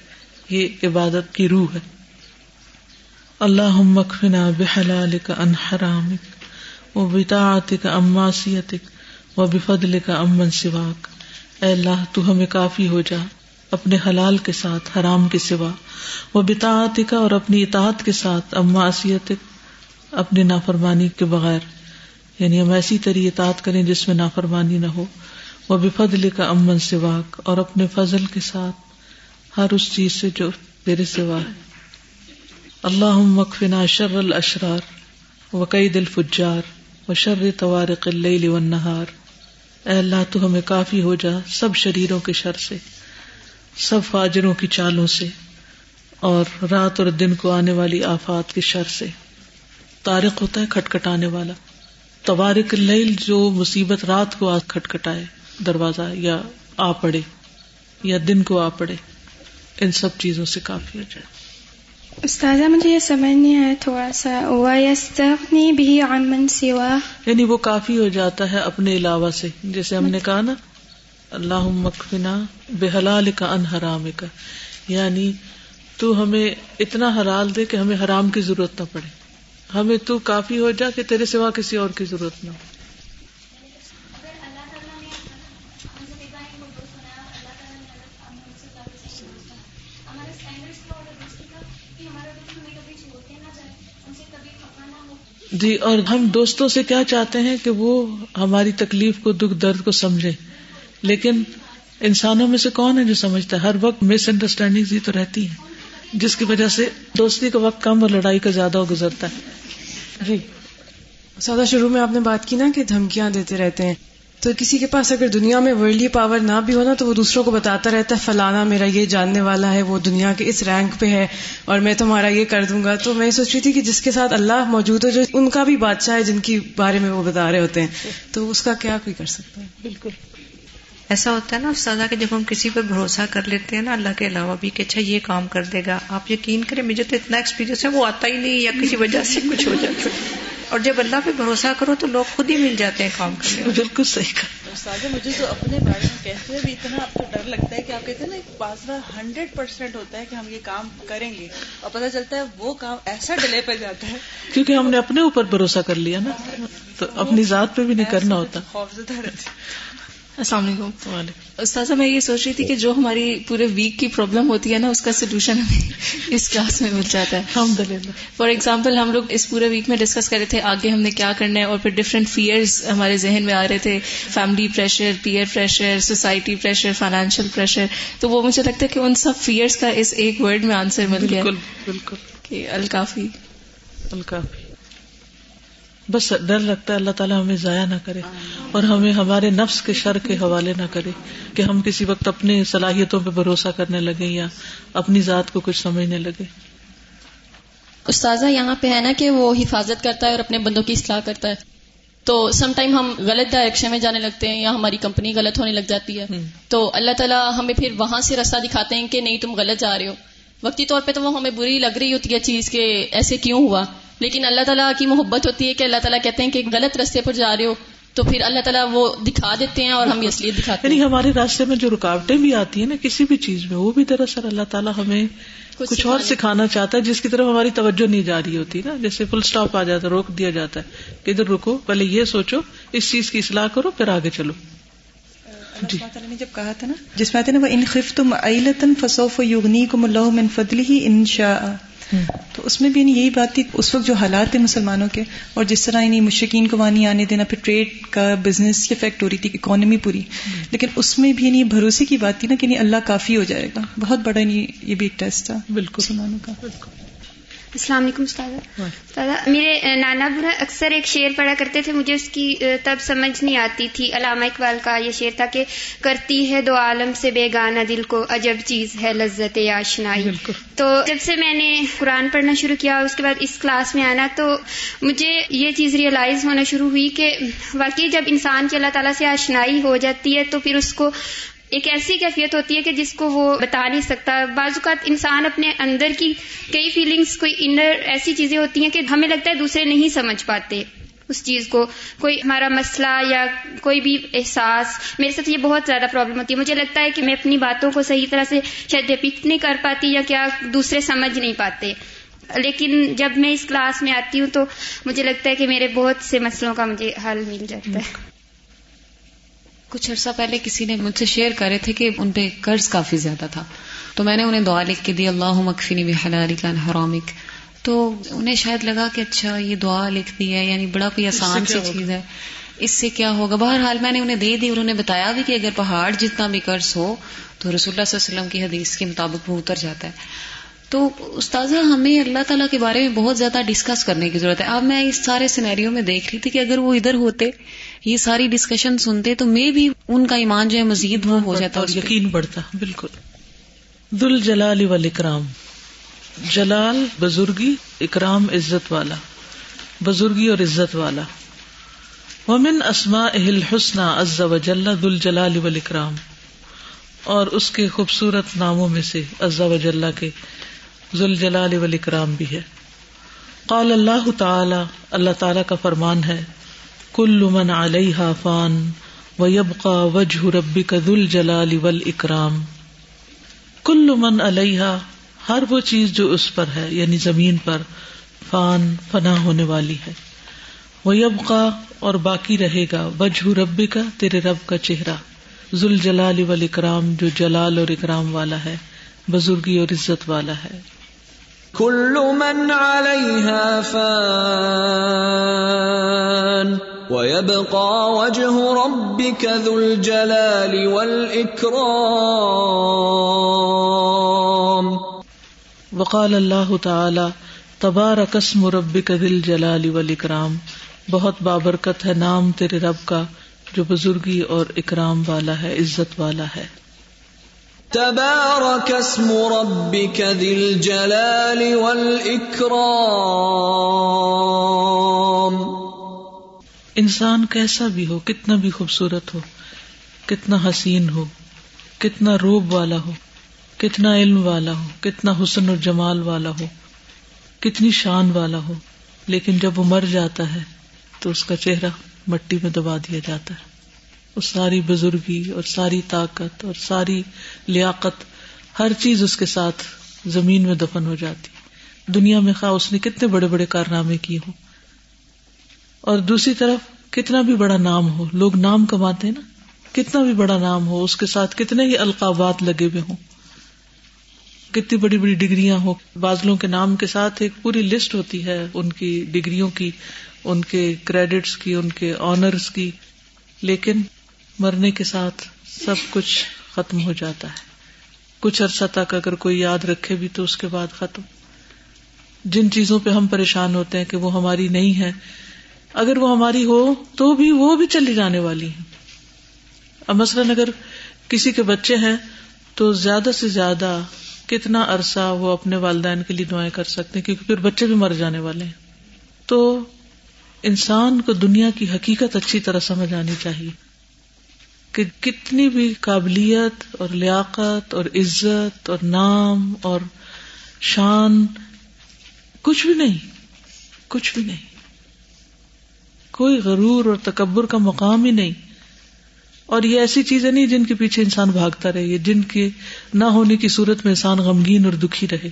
یہ عبادت کی روح ہے۔ اللہ مکفنا بحلال کا ان حرام و بتاعت کا اماسیتک و بفضل کا امن سواک۔ اے اللہ، تو ہمیں کافی ہو جا اپنے حلال کے ساتھ، حرام کے سوا۔ وہ بتاعت کا اور اپنی اطاعت کے ساتھ اماسیت اپنی نافرمانی کے بغیر۔ یعنی ہم ایسی طریقے اطاعت کریں جس میں نافرمانی نہ ہو۔ وہ بفضل کا امن سواک۔ اور اپنے فضل کے ساتھ، ہر اس چیز سے جو تیرے سوا ہے۔ اللہ مکفنا شر الاشرار و قید الفجار و شر طوارق اللیل والنہار۔ اے اللہ، تو ہمیں کافی ہو جا سب شریروں کے شر سے، سب فاجروں کی چالوں سے، اور رات اور دن کو آنے والی آفات کے شر سے۔ تارق ہوتا ہے کھٹکھٹانے والا۔ توارک اللیل جو مصیبت رات کو آ کھٹکھٹائے، دروازہ یا آ پڑے، یا دن کو آ پڑے، ان سب چیزوں سے کافی ہو جائے۔ استاذہ، مجھے یہ سمجھ نہیں آیا تھوڑا سا۔ وَيَسْتَغْنِي بِهِ عَن مَنْ سِوَاهُ یعنی وہ کافی ہو جاتا ہے اپنے علاوہ سے۔ جیسے ہم نے کہا نا اللہ مکفنا بحلال کا ان حرام کا یعنی تو ہمیں اتنا حلال دے کہ ہمیں حرام کی ضرورت نہ پڑے۔ ہمیں تو کافی ہو جا کہ تیرے سوا کسی اور کی ضرورت نہ ہو۔ جی اور ہم دوستوں سے کیا چاہتے ہیں کہ وہ ہماری تکلیف کو، دکھ، درد کو سمجھے۔ لیکن انسانوں میں سے کون ہے جو سمجھتا ہے؟ ہر وقت مس انڈرسٹینڈنگ تو رہتی ہے جس کی وجہ سے دوستی کا وقت کم اور لڑائی کا زیادہ گزرتا ہے۔ جی۔ سادہ شروع میں آپ نے بات کی نا کہ دھمکیاں دیتے رہتے ہیں۔ تو کسی کے پاس اگر دنیا میں ورلڈلی پاور نہ بھی ہونا تو وہ دوسروں کو بتاتا رہتا ہے، فلانا میرا یہ جاننے والا ہے، وہ دنیا کے اس رینک پہ ہے اور میں تمہارا یہ کر دوں گا۔ تو میں سوچ رہی تھی کہ جس کے ساتھ اللہ موجود ہو جو ان کا بھی بادشاہ ہے، جن کے بارے میں وہ بتا رہے ہوتے ہیں، تو اس کا کیا کوئی کر سکتا ہے؟ بالکل۔ ایسا ہوتا ہے نا استاذہ کہ جب ہم کسی پر بھروسہ کر لیتے ہیں نا، اللہ کے علاوہ بھی کہ اچھا یہ کام کر دے گا۔ آپ یقین کریں، مجھے تو اتنا ایکسپیرینس ہے، وہ آتا ہی نہیں یا کسی وجہ سے کچھ ہو جاتا ہے۔ اور جب اللہ پہ بھروسہ کرو تو لوگ خود ہی مل جاتے ہیں کام کرنے بالکل صحیح سادہ مجھے تو اپنے بارے میں کہتے ہوئے بھی اتنا آپ کو ڈر لگتا ہے کہ آپ کہتے ہیں نا ایک پاس ہنڈریڈ پرسینٹ ہوتا ہے کہ ہم یہ کام کریں گے اور پتہ چلتا ہے وہ کام ایسا ڈلے پہ جاتا ہے۔ کیونکہ ہم نے اپنے اوپر بھروسہ کر لیا نا تو اپنی ذات پہ بھی نہیں کرنا ہوتا۔ خوفزدہ رہتی السلام علیکم۔ استاذہ میں یہ سوچ رہی تھی کہ جو ہماری پورے ویک کی پرابلم ہوتی ہے نا اس کا سولوشن ہمیں اس کلاس میں مل جاتا ہے۔ فار ایگزامپل ہم لوگ اس پورے ویک میں ڈسکس کر رہے تھے آگے ہم نے کیا کرنا ہے اور پھر ڈفرینٹ فیئرز ہمارے ذہن میں آ رہے تھے۔ Family pressure peer pressure society pressure financial pressure تو وہ مجھے لگتا ہے کہ ان سب فیئرس کا اس ایک ورڈ میں آنسر مل گیا۔ بالکل۔ کہ الکافی۔ الکافی۔ بس ڈر لگتا ہے اللہ تعالیٰ ہمیں ضائع نہ کرے اور ہمیں ہمارے نفس کے شر کے حوالے نہ کرے کہ ہم کسی وقت اپنے صلاحیتوں پہ بھروسہ کرنے لگے یا اپنی ذات کو کچھ سمجھنے لگے۔ استاذہ یہاں پہ ہے نا کہ وہ حفاظت کرتا ہے اور اپنے بندوں کی اصلاح کرتا ہے۔ تو سم ٹائم ہم غلط ڈائریکشن میں جانے لگتے ہیں یا ہماری کمپنی غلط ہونے لگ جاتی ہے۔ تو اللہ تعالیٰ ہمیں پھر وہاں سے راستہ دکھاتے ہیں کہ نہیں تم غلط جا رہے ہو۔ وقتی طور پہ تو وہ ہمیں بری لگ رہی ہوتی ہے چیز کہ ایسے کیوں ہوا؟ لیکن اللہ تعالیٰ کی محبت ہوتی ہے کہ اللہ تعالیٰ کہتے ہیں کہ غلط رستے پر جا رہے ہو تو پھر اللہ تعالیٰ وہ دکھا دیتے ہیں اور ہم اصلیت دکھاتے یعنی ہمارے راستے میں جو رکاوٹیں بھی آتی ہیں نا کسی بھی چیز میں وہ بھی دراصل اللہ تعالیٰ ہمیں کچھ اور سکھانا چاہتا ہے جس کی طرف ہماری توجہ نہیں جا رہی ہوتی نا۔ جیسے فل اسٹاپ آ جاتا ہے روک دیا جاتا ہے کہ ادھر رکو پہلے یہ سوچو اس چیز کی اصلاح کرو پھر آگے چلو۔ جی۔ نے جب کہا تھا نا جس میں آتے نا وہ ان خف تم فسوف یوگنی کو ملو من فضلی ہی انشا تو اس میں بھی یعنی یہی بات تھی اس وقت جو حالات تھے مسلمانوں کے اور جس طرح یعنی مشکین کو وہاں نہیں آنے دینا پھر ٹریڈ کا بزنس کی افیکٹ ہو رہی تھی اکانومی پوری۔ لیکن اس میں بھی یعنی بھروسے کی بات تھی نا کہ یعنی اللہ کافی ہو جائے گا۔ بہت بڑا یہ بھی ایک ٹیسٹ تھا بالکل۔ مسلمانوں کا۔ بالکل۔ السلام علیکم استاد۔ میرے نانا برا اکثر ایک شعر پڑھا کرتے تھے مجھے اس کی تب سمجھ نہیں آتی تھی۔ علامہ اقبال کا یہ شعر تھا کہ کرتی ہے دو عالم سے بے گانا دل کو عجب چیز ہے لذت آشنائی۔ تو جب سے میں نے قرآن پڑھنا شروع کیا اس کے بعد اس کلاس میں آنا تو مجھے یہ چیز ریئلائز ہونا شروع ہوئی کہ واقعی جب انسان کی اللہ تعالیٰ سے آشنائی ہو جاتی ہے تو پھر اس کو ایک ایسی کیفیت ہوتی ہے کہ جس کو وہ بتا نہیں سکتا۔ بعض اوقات انسان اپنے اندر کی کئی فیلنگس کوئی انر ایسی چیزیں ہوتی ہیں کہ ہمیں لگتا ہے دوسرے نہیں سمجھ پاتے اس چیز کو۔ کوئی ہمارا مسئلہ یا کوئی بھی احساس، میرے ساتھ یہ بہت زیادہ پرابلم ہوتی ہے۔ مجھے لگتا ہے کہ میں اپنی باتوں کو صحیح طرح سے شاید ڈپکٹ نہیں کر پاتی یا کیا دوسرے سمجھ نہیں پاتے۔ لیکن جب میں اس کلاس میں آتی ہوں تو مجھے لگتا ہے کہ میرے بہت سے مسئلوں کا مجھے حل مل جاتا ہے۔ کچھ عرصہ پہلے کسی نے مجھ سے شیئر کرے تھے کہ ان پہ قرض کافی زیادہ تھا۔ تو میں نے انہیں دعا لکھ کے دی اللہ مکفنی بھی حلال کا حرامک تو انہیں شاید لگا کہ اچھا یہ دعا لکھ دی ہے یعنی بڑا کوئی آسان سی چیز ہے۔ اس سے کیا ہوگا؟ بہرحال میں نے انہیں دے دی اور انہیں بتایا بھی کہ اگر پہاڑ جتنا بھی قرض ہو تو رسول اللہ صلی اللہ علیہ وسلم کی حدیث کے مطابق وہ اتر جاتا ہے۔ تو استاذہ ہمیں اللہ تعالیٰ کے بارے میں بہت زیادہ ڈسکس کرنے کی ضرورت ہے۔ اب میں اس سارے سینیریوں میں دیکھ رہی تھی کہ اگر وہ ادھر ہوتے یہ ساری ڈسکشن سنتے تو میں بھی ان کا ایمان جو ہے مزید وہ ہو جاتا اور یقین بڑھتا بالکل۔ دل جلال اکرام جلال بزرگی اکرام عزت والا۔ بزرگی اور عزت والا۔ ومن اسما اہل حسن از وجل دل جلال اکرام اور اس کے خوبصورت ناموں میں سے عز وجل کے ذل جلال اکرام بھی ہے۔ قال اللہ تعالی اللہ تعالی کا فرمان ہے کل من علیہ فان و یبقا وجہ ربی کا دل جلال ول اکرام کل من علیہ ہر وہ چیز جو اس پر ہے یعنی زمین پر، فان، فنا ہونے والی ہے۔ وہ یبقا اور باقی رہے گا، وجہ ربی کا تیرے رب کا چہرہ۔ ذل جلال ول اکرام جو جلال اور اکرام والا ہے، بزرگی اور عزت والا ہے۔ کل من علیہ فان ويبقى وجه ربك ذو الجلال والإكرام. وقال الله تعالى تبارك اسم ربك ذو الجلال والإكرام بہت بابرکت ہے نام تیرے رب کا جو بزرگی اور اکرام والا ہے عزت والا ہے. تبارك اسم ربك ذي الجلال والإكرام انسان کیسا بھی ہو، کتنا بھی خوبصورت ہو، کتنا حسین ہو، کتنا روب والا ہو، کتنا علم والا ہو، کتنا حسن اور جمال والا ہو، کتنی شان والا ہو، لیکن جب وہ مر جاتا ہے تو اس کا چہرہ مٹی میں دبا دیا جاتا ہے۔ وہ ساری بزرگی اور ساری طاقت اور ساری لیاقت، ہر چیز اس کے ساتھ زمین میں دفن ہو جاتی۔ دنیا میں خواہ اس نے کتنے بڑے بڑے کارنامے کیے ہوں۔ اور دوسری طرف کتنا بھی بڑا نام ہو، لوگ نام کماتے ہیں نا۔ کتنا بھی بڑا نام ہو، اس کے ساتھ کتنے ہی القابات لگے ہوئے ہوں۔ کتنی بڑی بڑی ڈگریاں ہو بادلوں کے نام کے ساتھ ایک پوری لسٹ ہوتی ہے ان کی ڈگریوں کی، ان کے کریڈٹس کی، ان کے آنرس کی۔ لیکن مرنے کے ساتھ سب کچھ ختم ہو جاتا ہے۔ کچھ عرصہ تک اگر کوئی یاد رکھے بھی تو اس کے بعد ختم۔ جن چیزوں پہ ہم پریشان ہوتے ہیں کہ وہ ہماری نہیں ہے اگر وہ ہماری ہو تو بھی وہ بھی چلی جانے والی ہے اب مثلاً اگر کسی کے بچے ہیں تو زیادہ سے زیادہ کتنا عرصہ وہ اپنے والدین کے لیے دعائیں کر سکتے ہیں، کیونکہ پھر بچے بھی مر جانے والے ہیں۔ تو انسان کو دنیا کی حقیقت اچھی طرح سمجھ آنی چاہیے کہ کتنی بھی قابلیت اور لیاقت اور عزت اور نام اور شان، کچھ بھی نہیں، کچھ بھی نہیں۔ کوئی غرور اور تکبر کا مقام ہی نہیں۔ اور یہ ایسی چیزیں نہیں جن کے پیچھے انسان بھاگتا رہے جن کے نہ ہونے کی صورت میں انسان غمگین اور دکھی رہے۔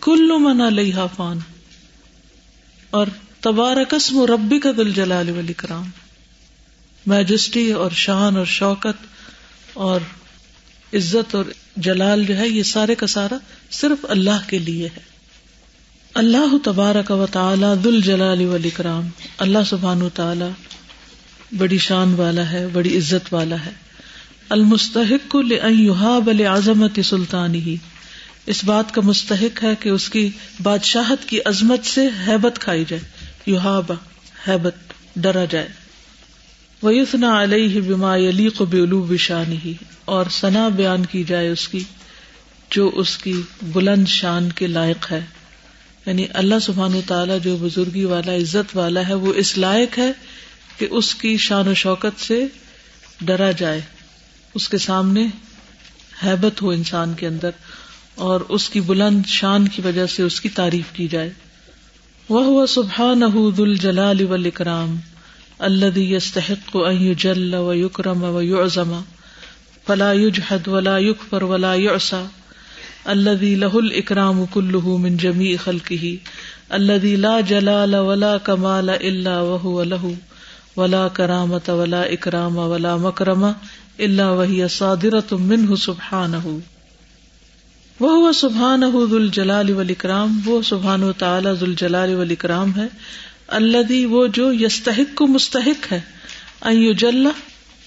کلو منا لئی فان۔ اور تبارہ قسم و ربی کا دل جلال ولی کرام میجسٹی اور شان اور شوکت اور عزت اور جلال جو ہے، یہ سارے کا سارا صرف اللہ کے لیے ہے۔ اللہ تبارک و تعالی دل جلال والاکرام اللہ سبحان تعالی بڑی شان والا ہے، بڑی عزت والا ہے۔ المستحق لحاب عظمت سلطان ہی اس بات کا مستحق ہے کہ اس کی بادشاہت کی عظمت سے حیبت کھائی جائے۔ یوہاب حیبت ڈرا جائے۔ ویسنا علیہ بما علی کو بے شان ہی اور ثنا بیان کی جائے اس کی، جو اس کی بلند شان کے لائق ہے۔ یعنی اللہ سبحان تعالیٰ جو بزرگی والا، عزت والا ہے، وہ اس لائق ہے کہ اس کی شان و شوکت سے ڈرا جائے۔ اس کے سامنے حیبت ہو انسان کے اندر اور اس کی بلند شان کی وجہ سے اس کی تعریف کی جائے۔ وہ سبحان دل جلال و اکرام اللہ یستحق جل و یکرم و یوزما فلا یجحد ولا یکفر ولا یعصا الذي له الاکرام كله من جميع خلقه، الذي لا جلال ولا كمال الا وهو له، ولا کرامة ولا اکرام ولا مکرم الا وهي صادرة منه سبحانه. وہ سبحان ذو الجلال والاکرام وہ سبحان و تعالی ذو الجلال والاکرام ہے، الذي وہ جو یستحق کو مستحق ہے ان یجل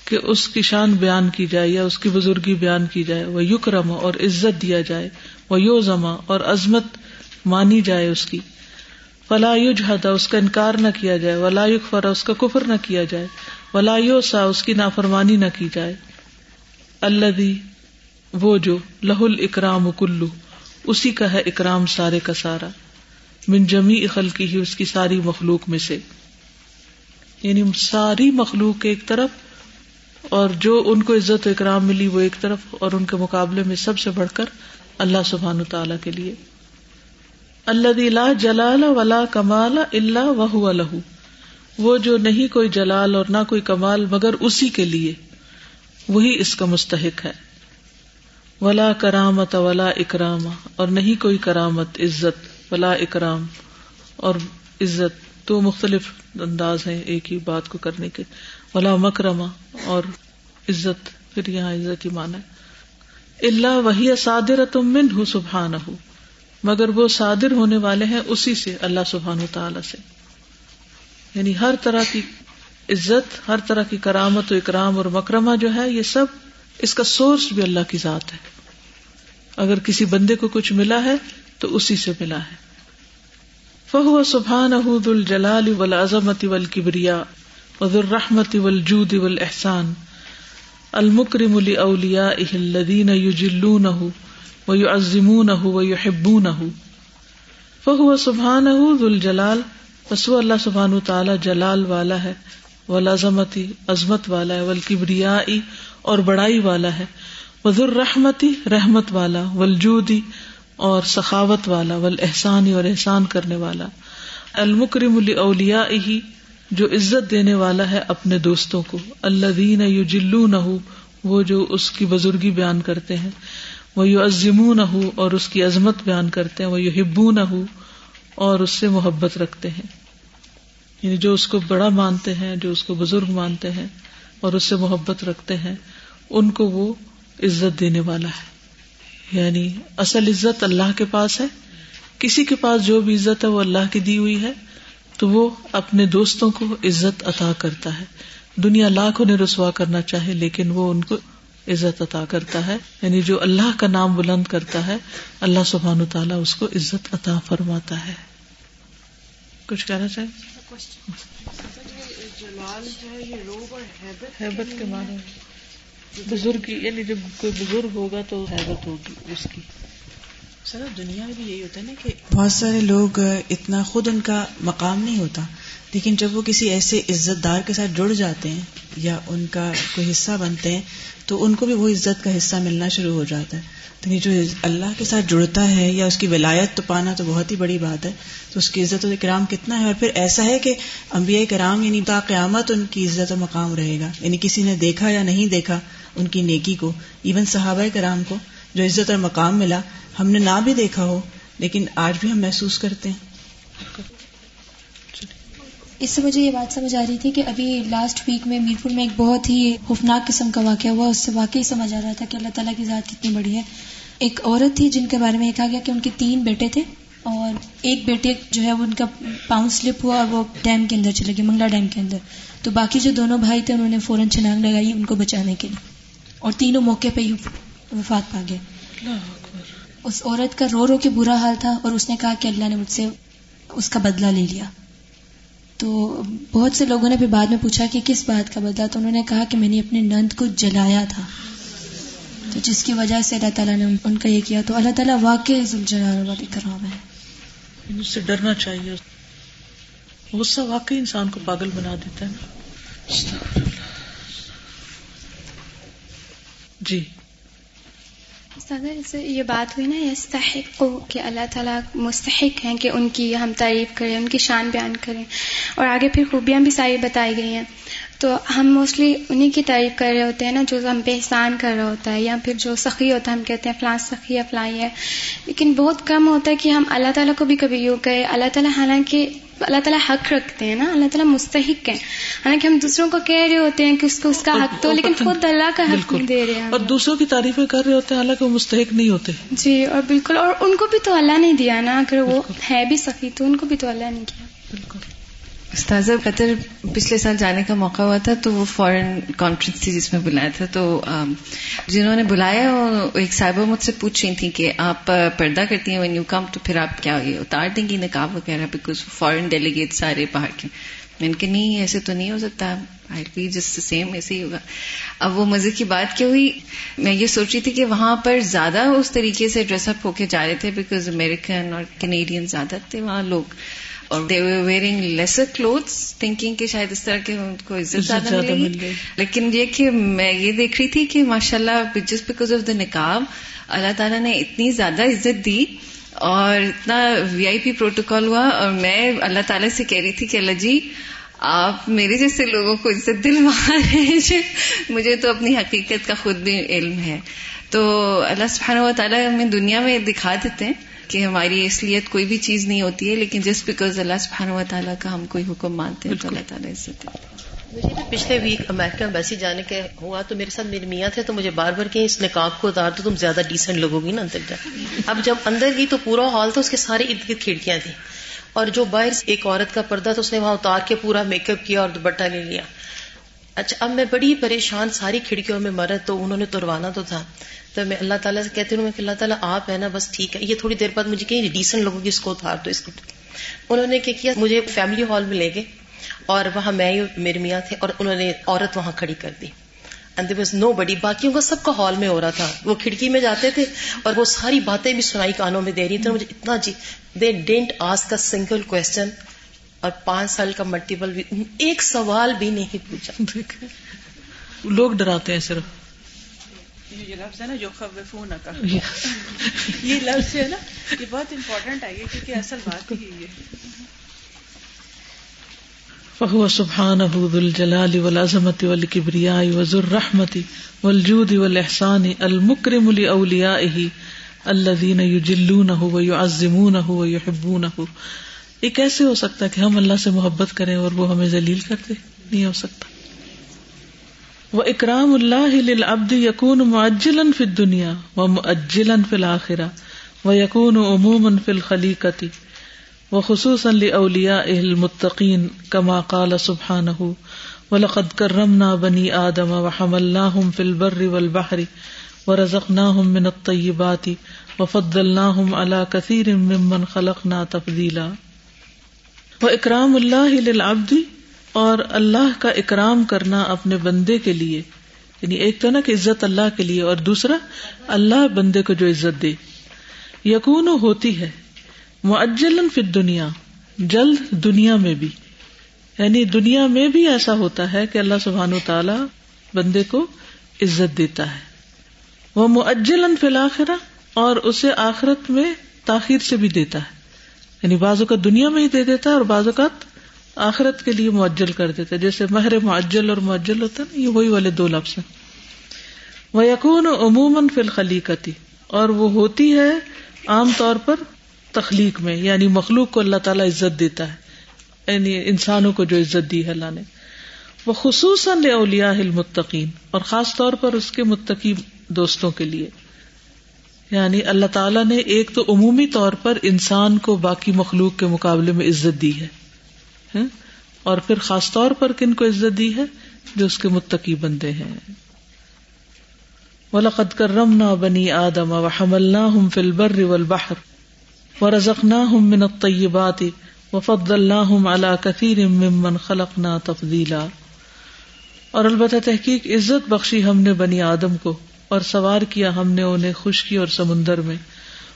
کہ اس کی شان بیان کی جائے یا اس کی بزرگی بیان کی جائے، وہ یکرم اور عزت دیا جائے، وہ یو زما اور عظمت مانی جائے اس کی۔ فلا جہدا اس کا انکار نہ کیا جائے، ولا فرا اس کا کفر نہ کیا جائے، ولا سا اس کی نافرمانی نہ کی جائے۔ اللہ وہ جو لہ اکرام کلو، اسی کا ہے اکرام سارے کا سارا۔ من جمی اخل کی ہی اس کی ساری مخلوق میں سے۔ یعنی ساری مخلوق ایک طرف اور جو ان کو عزت و اکرام ملی وہ ایک طرف اور ان کے مقابلے میں سب سے بڑھ کر اللہ سبحان تعالی کے لیے۔ اللہ جلال ولا کمال اللہ وہ لہو وہ جو نہیں کوئی جلال اور نہ کوئی کمال مگر اسی کے لیے۔ وہی اس کا مستحق ہے۔ ولا کرامت ولا اکرام۔ اور نہیں کوئی کرامت، عزت، ولا اکرام۔ اور عزت تو مختلف انداز ہیں ایک ہی بات کو کرنے کے۔ ولا مکرما اور عزت، پھر یہاں عزت ہی مانا اللہ وہی صادر تم من ہو سبحان ہو مگر وہ صادر ہونے والے ہیں اسی سے، اللہ سبحان و تعالی سے۔ یعنی ہر طرح کی عزت، ہر طرح کی کرامت و اکرام اور مکرمہ جو ہے، یہ سب اس کا سورس بھی اللہ کی ذات ہے۔ اگر کسی بندے کو کچھ ملا ہے، تو اسی سے ملا ہے۔ فہو سبحان احد الجلال ول عظمت ول کبریا الرحمت والجود والإحسان. المكرم لأوليائه الذين يجلونه ويعظمونه ويحبونه. فهو سبحانه ذو الجلال پس وہ اللہ سبحانہ تعالی جلال والا ہے والعظمتی عظمت والا ہے، والکبریائی اور بڑائی والا ہے. وذر رحمتی رحمت والا والجودی اور سخاوت والا والاحسانی اور احسان کرنے والا. المکرم لاولیائه جو عزت دینے والا ہے اپنے دوستوں کو۔ اللہ دین یو جلو نہ ہو وہ جو اس کی بزرگی بیان کرتے ہیں۔ وہ یو عظم نہ ہو اور اس کی عظمت بیان کرتے ہیں۔ وہ یو ہبو نہ ہو اور اس سے محبت رکھتے ہیں۔ یعنی جو اس کو بڑا مانتے ہیں، جو اس کو بزرگ مانتے ہیں اور اس سے محبت رکھتے ہیں، ان کو وہ عزت دینے والا ہے۔ یعنی اصل عزت اللہ کے پاس ہے۔ کسی کے پاس جو بھی عزت ہے، وہ اللہ کی دی ہوئی ہے۔ تو وہ اپنے دوستوں کو عزت عطا کرتا ہے۔ دنیا لاکھ انہیں رسوا کرنا چاہے، لیکن وہ ان کو عزت عطا کرتا ہے۔ یعنی جو اللہ کا نام بلند کرتا ہے، اللہ سبحان و تعالیٰ اس کو عزت عطا فرماتا ہے۔ کچھ کہنا چاہیے کے معنی بزرگ یعنی جب کوئی بزرگ ہوگا تو حیبت ہوگی اس کی۔ سر، دنیا میں بھی یہی ہوتا ہے نا کہ بہت سارے لوگ اتنا خود ان کا مقام نہیں ہوتا، لیکن جب وہ کسی ایسے عزت دار کے ساتھ جڑ جاتے ہیں یا ان کا کوئی حصہ بنتے ہیں، تو ان کو بھی وہ عزت کا حصہ ملنا شروع ہو جاتا ہے۔ تو جو اللہ کے ساتھ جڑتا ہے یا اس کی ولایت تو پانا تو بہت ہی بڑی بات ہے۔ تو اس کی عزت و کرام کتنا ہے؟ اور پھر ایسا ہے کہ انبیاء کرام یعنی تا قیامت ان کی عزت و مقام رہے گا۔ یعنی کسی نے دیکھا یا نہیں دیکھا ان کی نیکی کو ایون صحابہ کرام کو۔ جو عزت اور مقام ملا، ہم نے نہ بھی دیکھا ہو، لیکن آج بھی ہم محسوس کرتے ہیں۔ اس سے مجھے یہ بات سمجھ آ رہی تھی کہ ابھی لاسٹ ویک میں میرپور میں ایک بہت ہی خوفناک قسم کا واقعہ ہوا، اس سے واقعی سمجھ آ رہا تھا کہ اللہ تعالیٰ کی ذات کتنی بڑی ہے۔ ایک عورت تھی جن کے بارے میں یہ کہا گیا کہ ان کے تین بیٹے تھے اور ایک بیٹے جو ہے ان کا پاؤں سلپ ہوا اور وہ ڈیم کے اندر چلے گئے، منگلا ڈیم کے اندر۔ تو باقی جو دونوں بھائی تھے، انہوں نے فوراً چھلانگ لگائی ان کو بچانے کے لیے۔ اور تینوں موقع پہ ہی وفات پا گئے اس عورت کا رو رو کے برا حال تھا اور اس نے کہا کہ اللہ نے مجھ سے اس کا بدلہ لے لیا۔ تو بہت سے لوگوں نے بھی بعد میں پوچھا کہ کس بات کا بدلہ؟ تو انہوں نے کہا کہ میں نے اپنے نند کو جلایا تھا۔ تو جس کی وجہ سے اللہ تعالیٰ نے ان کا یہ کیا تو اللہ تعالیٰ واقعی والی کرام ہے۔ اس سے ڈرنا چاہیے۔ غصہ واقعی انسان کو پاگل بنا دیتا ہے۔ جی۔ جیسے یہ بات ہوئی نا، یستحق کہ اللہ تعالیٰ مستحق ہیں کہ ان کی ہم تعریف کریں، ان کی شان بیان کریں۔ اور آگے پھر خوبیاں بھی ساری بتائی گئی ہیں۔ تو ہم موسٹلی انہیں کی تعریف کر رہے ہوتے ہیں نا جو ہم پہ احسان کر رہا ہوتا ہے یا پھر جو سخی ہوتا ہے ہم کہتے ہیں فلاں سخی یا فلاں ہے۔ لیکن بہت کم ہوتا ہے کہ ہم اللہ تعالیٰ کو بھی کبھی یوں کہیں۔ اللہ تعالیٰ حالانکہ اللہ تعالیٰ حق رکھتے ہیں نا۔ اللہ تعالیٰ مستحق ہیں۔ حالانکہ ہم دوسروں کو کہہ رہے ہوتے ہیں کہ اس کو اس کا حق تو لیکن خود اللہ کا حق نہیں دے رہے ہیں اور دوسروں کی تعریفیں کر رہے ہوتے ہیں حالانکہ وہ مستحق نہیں ہوتے۔ جی اور بالکل۔ اور ان کو بھی تو اللہ نے دیا نا۔ اگر وہ ہے بھی سخی تو ان کو بھی تو اللہ نے کیا بالکل۔ استاذہ، قطر پچھلے سال جانے کا موقع ہوا تھا تو وہ فورن کانفرنس تھی جس میں بلایا تھا، تو جنہوں نے بلایا ایک صاحبہ مجھ سے پوچھ رہی تھی کہ آپ پردہ کرتی ہیں وین یو کم تو پھر آپ کیا یہ اتار دیں گی نقاب وغیرہ بیکاز فورن ڈیلیگیٹ سارے باہر کے۔ میں نے کہ نہیں، ایسے تو نہیں ہو سکتا آئی بی جس سیم ایسے ہی ہوگا۔ اب وہ مزے کی بات کیا ہوئی؟ میں یہ سوچ رہی تھی کہ وہاں پر زیادہ اس طریقے سے ڈریس اپ ہو کے جا رہے تھے بیکاز امیریکن اور کینیڈین زیادہ تھے وہاں لوگ۔ اور they wearing lesser clothes thinking کہ شاید اس طرح کے ان کو عزت زیادہ ملے گی۔ لیکن یہ کہ میں یہ دیکھ رہی تھی کہ ماشاء اللہ جسٹ بیکاز آف دا نکاب اللہ تعالیٰ نے اتنی زیادہ عزت دی اور اتنا وی آئی پی پروٹوکال ہوا اور میں اللہ تعالیٰ سے کہہ رہی تھی کہ اللہ جی آپ میرے جیسے لوگوں کو عزت دل ہیں۔ مجھے تو اپنی حقیقت کا خود بھی علم ہے۔ تو اللہ سبحانہ و تعالیٰ ہمیں دنیا میں دکھا دیتے ہیں۔ کہ ہماری اصلیت کوئی بھی چیز نہیں ہوتی ہے، لیکن جس بیکاز اللہ سبحانہ و تعالیٰ کا ہم کوئی حکم مانتے ہیں تو اللہ تعالیٰ عزت مجھے پچھلے ویک امریکہ ایمبیسی جانے کے ہوا تو میرے ساتھ میرے میاں تھے تو مجھے بار بار کہ اس نکاب کو اتار تو تم زیادہ ڈیسنٹ لوگوں گی نا اندر جا۔ اب جب اندر گئی تو پورا ہال تھا، اس کے سارے ارد گرد کھڑکیاں تھیں۔ اور جو باہر ایک عورت کا پردہ تھا، اس نے وہاں اتار کے پورا میک اپ کیا اور دوپٹہ لے لیا۔ اچھا اب میں بڑی پریشان، ساری کھڑکیوں میں مرد، تو انہوں نے تروانا تو تھا۔ تو میں اللہ تعالیٰ سے کہتی ہوں کہ اللہ تعالیٰ آپ ہے نا، بس ٹھیک ہے۔ یہ تھوڑی دیر بعد مجھے کہ ڈیسنٹ لوگوں کی اس کو اتار دو اس کو۔ انہوں نے کیا کیا، مجھے فیملی ہال میں لے گئے اور وہاں میں میرے میاں تھے اور انہوں نے عورت وہاں کھڑی کر دی۔ اینڈ واز نو بڑی باقیوں کا سب کا ہال میں ہو رہا تھا۔ وہ کھڑکی میں جاتے تھے اور وہ ساری باتیں بھی سنائی کانوں میں دے رہی تھی مجھے اتنا جی دے ڈینٹ آس کا سنگل کوشچن اور پانچ سال کا ملٹیپل بھی، ایک سوال بھی نہیں پوچھا۔ لوگ ڈراتے ہیں صرف۔ یہ لفظ ہے نا جو خوفون کا۔ یہ لفظ ہے نا یہ بہت امپورٹنٹ ہے یہ کیونکہ اصل بات ہی ہے۔ فهو سبحانه ذو الجلال والعظمة والكبرياء وذو الرحمة والجود والإحسان المكرم لأوليائه الذين يجلونه ويعظمونه ويحبونه یہ کیسے ہو سکتا ہے کہ ہم اللہ سے محبت کریں اور وہ ہمیں ذلیل کرتے نہیں ہو سکتا۔ وہ اکرام اللہ ابد یقون معجلن فی دنیا و مجلن فی الآخرہ و یقون عموماً فی الخلیقتی و خصوصاً اولیا المتقین کما قال سبحانہ ولقد کرمنا بنی آدم و حملناہم فی البر والبحر ورزقناہم من الطیبات وفضلناہم علی کثیر ممن خلقنا تفضیلا و اکرام اللہ للعبد اور اللہ کا اکرام کرنا اپنے بندے کے لیے یعنی ایک تو نا کہ عزت اللہ کے لیے اور دوسرا اللہ بندے کو جو عزت دے۔ یقون ہوتی ہے معجلن فی دنیا جلد دنیا میں بھی۔ یعنی دنیا میں بھی ایسا ہوتا ہے کہ اللہ سبحان و تعالی بندے کو عزت دیتا ہے۔ وہ معجلن فی الآخرہ اور اسے آخرت میں تاخیر سے بھی دیتا ہے۔ یعنی بعض اوقات دنیا میں ہی دے دیتا ہے اور بعض اوقات آخرت کے لیے معجل کر دیتے، جیسے مہر معجل اور معجل ہوتا ہے نا، یہ وہی والے دو لفظ ہیں۔ وہ یقون عموماً فی الخلیقتی اور وہ ہوتی ہے عام طور پر تخلیق میں یعنی مخلوق کو اللہ تعالیٰ عزت دیتا ہے۔ یعنی انسانوں کو جو عزت دی ہے اللہ نے۔ وہ خصوصاً اولیا المتقین اور خاص طور پر اس کے متقی دوستوں کے لیے۔ یعنی اللہ تعالیٰ نے ایک تو عمومی طور پر انسان کو باقی مخلوق کے مقابلے میں عزت دی ہے۔ اور پھر خاص طور پر کن کو عزت دی ہے جو اس کے متقی بندے ہیں۔ وَلَقَدْ كَرَّمْنَا بَنِي آدَمَ وَحَمَلْنَاهُمْ فِي الْبَرِّ وَالْبَحْرِ وَرَزَقْنَاهُمْ مِنَ الطَّيِّبَاتِ وَفَضَّلْنَاهُمْ عَلَى كَثِيرٍ مِّمَّنْ خَلَقْنَا تَفْضِيلًا۔ اور البتہ تحقیق عزت بخشی ہم نے بنی آدم کو، اور سوار کیا ہم نے انہیں خشکی اور سمندر میں،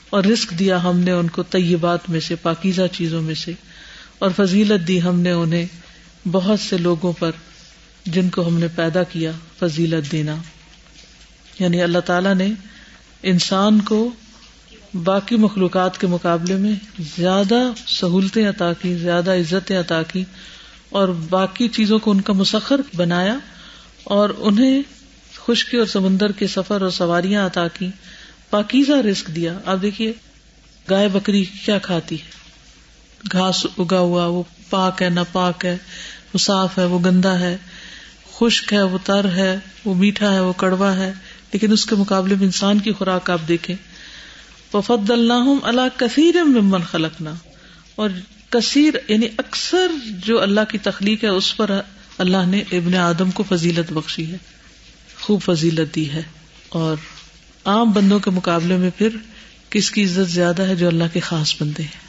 اور رزق دیا ہم نے ان کو طیبات میں سے، پاکیزہ چیزوں میں سے۔ اور فضیلت دی ہم نے انہیں بہت سے لوگوں پر جن کو ہم نے پیدا کیا فضیلت دینا۔ یعنی اللہ تعالی نے انسان کو باقی مخلوقات کے مقابلے میں زیادہ سہولتیں عطا کی، زیادہ عزتیں عطا کی اور باقی چیزوں کو ان کا مسخر بنایا اور انہیں خشکی اور سمندر کے سفر اور سواریاں عطا کی، پاکیزہ رسک دیا۔ آپ دیکھیے، گائے بکری کیا کھاتی ہے؟ گھاس اگا ہوا، وہ پاک ہے، نہ پاک ہے، وہ صاف ہے، وہ گندا ہے، خشک ہے، وہ تر ہے، وہ میٹھا ہے، وہ کڑوا ہے۔ لیکن اس کے مقابلے میں انسان کی خوراک آپ دیکھیں۔ وفد اللہ اللہ کثیر ممن خلقنا۔ اور کثیر یعنی اکثر جو اللہ کی تخلیق ہے، اس پر اللہ نے ابن آدم کو فضیلت بخشی ہے، خوب فضیلت دی ہے۔ اور عام بندوں کے مقابلے میں پھر کس کی عزت زیادہ ہے جو اللہ کے خاص بندے ہیں؟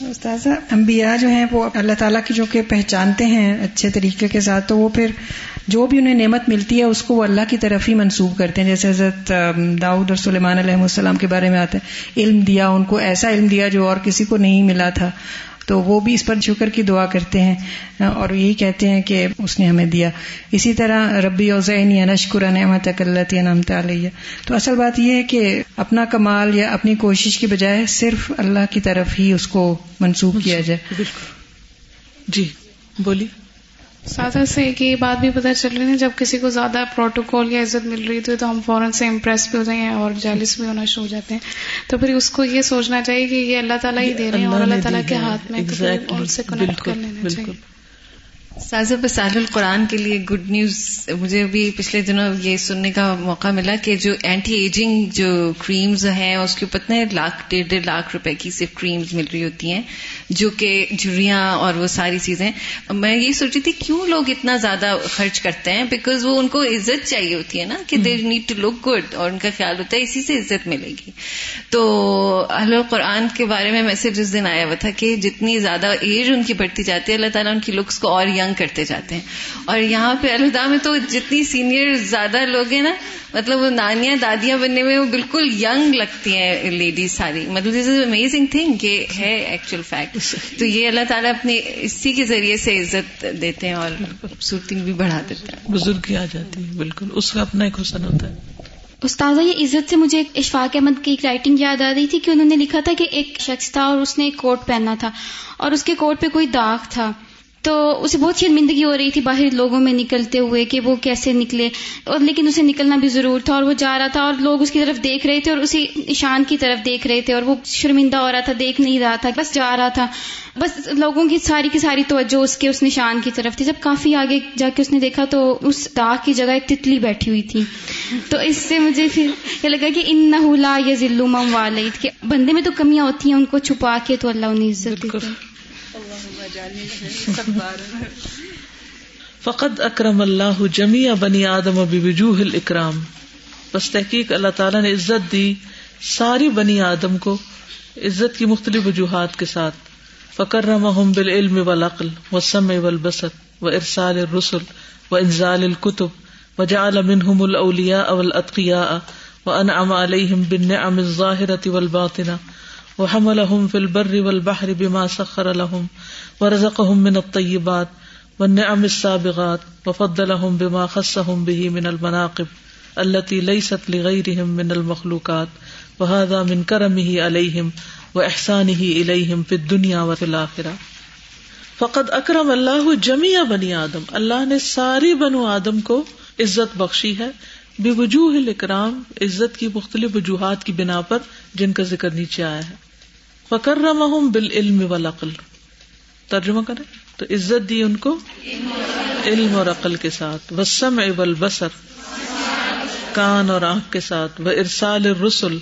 استاذہ، انبیاء جو ہیں وہ اللہ تعالیٰ کی جو کہ پہچانتے ہیں اچھے طریقے کے ساتھ، تو وہ پھر جو بھی انہیں نعمت ملتی ہے، اس کو وہ اللہ کی طرف ہی منسوب کرتے ہیں۔ جیسے حضرت داؤد اور سلیمان علیہ السلام کے بارے میں آتا ہے، علم دیا، ان کو ایسا علم دیا جو اور کسی کو نہیں ملا تھا۔ تو وہ بھی اس پر شکر کی دعا کرتے ہیں، اور یہی کہتے ہیں کہ اس نے ہمیں دیا۔ اسی طرح ربی اوزین یا نشکر نعمت اکلت یا نمت علیہ۔ تو اصل بات یہ ہے کہ اپنا کمال یا اپنی کوشش کی بجائے صرف اللہ کی طرف ہی اس کو منسوخ کیا جائے۔ جی بولیے۔ سادہ سے ایک یہ بات بھی پتہ چل رہی ہے جب کسی کو زیادہ پروٹوکول یا عزت مل رہی تھی تو ہم فوراً سے امپریس بھی ہو جائیں اور جیلس بھی ہونا شروع ہو جاتے ہیں۔ تو پھر اس کو یہ سوچنا چاہیے کہ یہ اللہ تعالیٰ ہی دے رہے ہیں اور اللہ تعالیٰ کے ہاتھ میں ان سے کنیکٹ کر لینا چاہیے۔ سازا بسال القرآن کے لیے گڈ نیوز مجھے بھی پچھلے دنوں یہ سننے کا موقع ملا کہ جو اینٹی ایجنگ جو کریمز ہیں اس کے اوپر اتنے لاکھ ڈیڑھ ڈیڑھ لاکھ روپے کی صرف کریمز مل رہی ہوتی ہیں۔ جو کہ جھریاں اور وہ ساری چیزیں۔ میں یہ سوچی تھی کیوں لوگ اتنا زیادہ خرچ کرتے ہیں؟ بیکاز وہ ان کو عزت چاہیے ہوتی ہے نا کہ they need to look good اور ان کا خیال ہوتا ہے اسی سے عزت ملے گی۔ تو اہل قرآن کے بارے میں میسج اس دن آیا ہوا تھا کہ جتنی زیادہ ایج ان کی بڑھتی جاتی ہے اللہ تعالیٰ ان کی لکس کو اور ینگ کرتے جاتے ہیں۔ اور یہاں پہ الہدا میں تو جتنی سینئر زیادہ لوگ ہیں نا مطلب وہ نانیاں دادیاں بننے میں وہ بالکل ینگ لگتی ہیں لیڈیز ساری۔ مطلب دس از امیزنگ تھنگ کہ ہے ایکچوئل فیکٹ تو یہ اللہ تعالیٰ اپنے اسی کے ذریعے سے عزت دیتے ہیں اور خوبصورتی بھی بڑھا دیتے ہیں۔ بزرگ آ جاتی ہے بالکل۔ اس کا اپنا ایک حسن ہوتا ہے۔ استاذہ یہ عزت سے مجھے اشفاق احمد کی ایک رائٹنگ یاد آ رہی تھی کہ انہوں نے لکھا تھا کہ ایک شخص تھا اور اس نے ایک کوٹ پہننا تھا اور اس کے کوٹ پہ کوئی داغ تھا۔ تو اسے بہت شرمندگی ہو رہی تھی باہر لوگوں میں نکلتے ہوئے کہ وہ کیسے نکلے۔ اور لیکن اسے نکلنا بھی ضرور تھا اور وہ جا رہا تھا اور لوگ اس کی طرف دیکھ رہے تھے اور اسی نشان کی طرف دیکھ رہے تھے اور وہ شرمندہ ہو رہا تھا، دیکھ نہیں رہا تھا، بس جا رہا تھا۔ بس لوگوں کی ساری کی ساری توجہ اس کے، اس نشان کی طرف تھی۔ جب کافی آگے جا کے اس نے دیکھا تو اس داغ کی جگہ ایک تتلی بیٹھی ہوئی تھی۔ تو اس سے مجھے پھر یہ لگا کہ ان نہ یہ ذلو مم والد کہ بندے میں تو کمیاں ہوتی ہیں، ان کو چھپا کے تو اللہ انہیں عزت فقط اکرم اللہ جمی بنی آدم بوجوہ الاکرام۔ بس تحقیق اللہ تعالیٰ نے عزت دی ساری بنی آدم کو عزت کی مختلف وجوہات کے ساتھ۔ فکر رحم بالعلم والعقل والسمع والبصر و ارسال الرسل و انزال الكتب وجعل منهم الاولیاء والاتقیاء وانعم علیہم بالنعم الظاہرة والباطنة۔ وحملهم في البر والبحر بما سخر لهم ورزقهم من الطيبات والنعم السابغات وفضلهم بما خصهم به من المناقب التي ليست لغيرهم من المخلوقات وهذا من کرمه علیہم و احسانه الیہم فی الدنیا و فی الاخرہ فقد اکرم اللہ جمیع بنی آدم. اللہ نے ساری بنو آدم کو عزت بخشی ہے. بے وجوہ الاکرام عزت کی مختلف وجوہات کی بنا پر جن کا ذکر نیچے آیا ہے۔ فکرمہم بالعلم والعقل۔ ترجمہ کریں۔ تو عزت دی ان کو علم اور عقل کے ساتھ۔ وسم ابل بسر کان اور آنکھ کے ساتھ۔ وہ ارسال رسول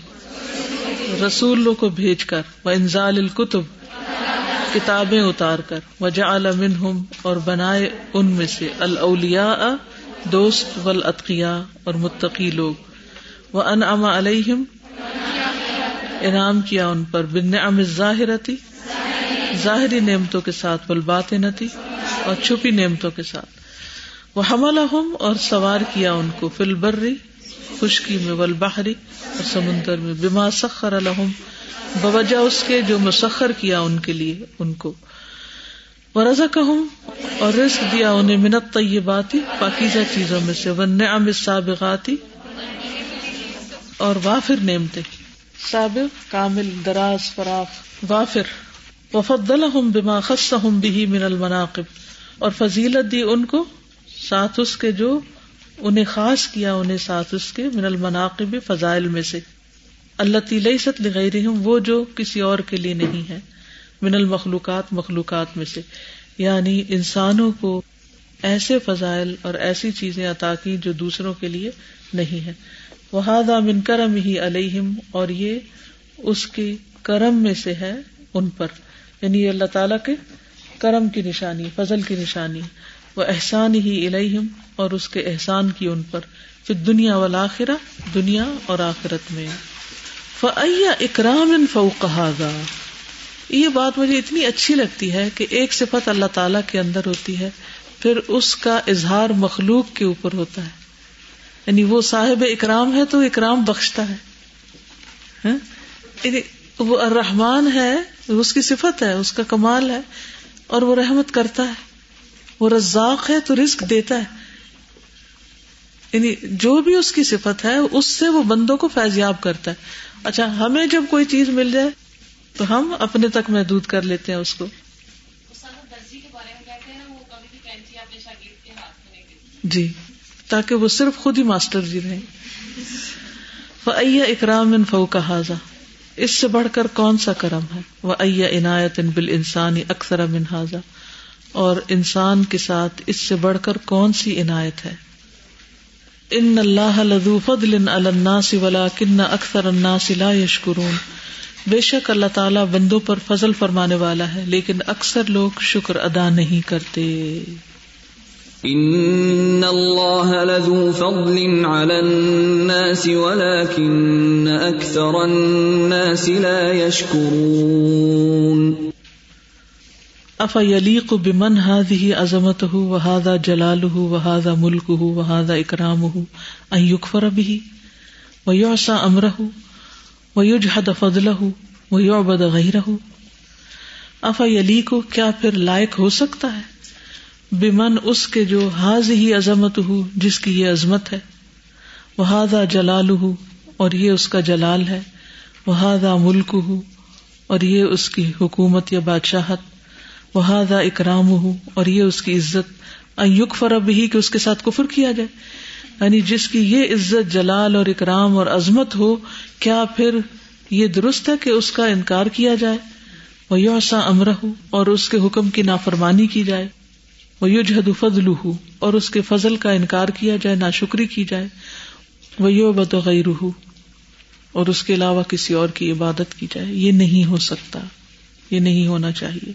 رسولوں کو بھیج کر۔ وہ انزال القتب کتابیں اتار کر۔ وجا منہم اور بنائے ان میں سے۔ الاولیاء دوست والاتقیاء اور متقی لوگ۔ وہ ان اما علیہم انعام کیا ان پر بن نعم ظاہرتی ظاہری نعمتوں کے ساتھ بلبات نتی اور چھپی نعمتوں کے ساتھ۔ وہ حمل اور سوار کیا ان کو فل برری خشکی میں والبحری اور سمندر میں بما سخر الحم بوجہ اس کے جو مسخر کیا ان کے لیے ان کو۔ رضا کہوں اور رزق دیا انہیں منت طیباتی پاکیزہ چیزوں میں سے۔ ون نعم سابقاتی اور وافر نعمتیں۔ سابق کامل، دراز، فراخ۔ وافر وفضلہم بما خصہم بھی من المناقب۔ اور فضیلت دی ان کو، ساتھ اس کے جو انہیں خاص کیا، انہیں ساتھ اس کے من المناقب فضائل میں سے۔ اللہ تیل ست لغیرہم، وہ جو کسی اور کے لیے نہیں ہے۔ من المخلوقات، مخلوقات میں سے۔ یعنی انسانوں کو ایسے فضائل اور ایسی چیزیں عطا کی جو دوسروں کے لیے نہیں ہے وہ من کرم ہی علیہم اور یہ اس کے کرم میں سے ہے ان پر۔ یعنی اللہ تعالیٰ کے کرم کی نشانی، فضل کی نشانی۔ وہ احسان ہی الہم اور اس کے احسان کی ان پر۔ پھر دنیا والا دنیا اور آخرت میں۔ فیا اکرام فوقہ یہ بات مجھے اتنی اچھی لگتی ہے کہ ایک صفت اللہ تعالی کے اندر ہوتی ہے، پھر اس کا اظہار مخلوق کے اوپر ہوتا ہے۔ یعنی وہ صاحب اکرام ہے تو اکرام بخشتا ہے۔ ہاں؟ یعنی وہ الرحمان ہے اس کی صفت ہے اس کا کمال ہے اور وہ رحمت کرتا ہے۔ وہ رزاق ہے تو رزق دیتا ہے۔ یعنی جو بھی اس کی صفت ہے اس سے وہ بندوں کو فیضیاب کرتا ہے۔ اچھا ہمیں جب کوئی چیز مل جائے تو ہم اپنے تک محدود کر لیتے ہیں اس کو۔ جی۔ تاکہ وہ صرف خود ہی ماسٹر جی رہے اکرام ان فو کا حاضہ اس سے بڑھ کر کون سا کرم ہے؟ وہ ایا عنایت ان بال انسانی اکثر امن حاضہ اور انسان کے ساتھ اس سے بڑھ کر کون سی عنایت ہے؟ ان اللہ لذو فضل الناس ولكن اکثر الناس لا يشكرون۔ بے شک اللہ تعالیٰ بندوں پر فضل فرمانے والا ہے، لیکن اکثر لوگ شکر ادا نہیں کرتے۔ ان اللہ لذو فضل على الناس ولكن اکثر الناس لا يشكرون اف یلیق بمن هذه عظمته وهذا جلاله وهذا ملكه وهذا اکرامه ان يكفر به ويعصى امره ويجحد فضله ويعبد غيره اف یلیق کیا پھر لائق ہو سکتا ہے؟ بمن اس کے جو حاض ہی عظمت ہو، جس کی یہ عظمت ہے۔ وہ ہاضا جلال ہو اور یہ اس کا جلال ہے۔ وہ ہاضا ملک ہو اور یہ اس کی حکومت یا بادشاہت۔ وہ ہاضا اکرام ہو اور یہ اس کی عزت۔ ایوک فرب ہی کہ اس کے ساتھ کفر کیا جائے۔ یعنی جس کی یہ عزت، جلال اور اکرام اور عظمت ہو، کیا پھر یہ درست ہے کہ اس کا انکار کیا جائے؟ وہ یوسا امرہ، اور اس کے حکم کی نافرمانی کی جائے۔ وہ یو جہد فضل اور اس کے فضل کا انکار کیا جائے نہ شکری کی جائے وہ یو بغیر اور اس کے علاوہ کسی اور کی عبادت کی جائے۔ یہ نہیں ہو سکتا، یہ نہیں ہونا چاہیے۔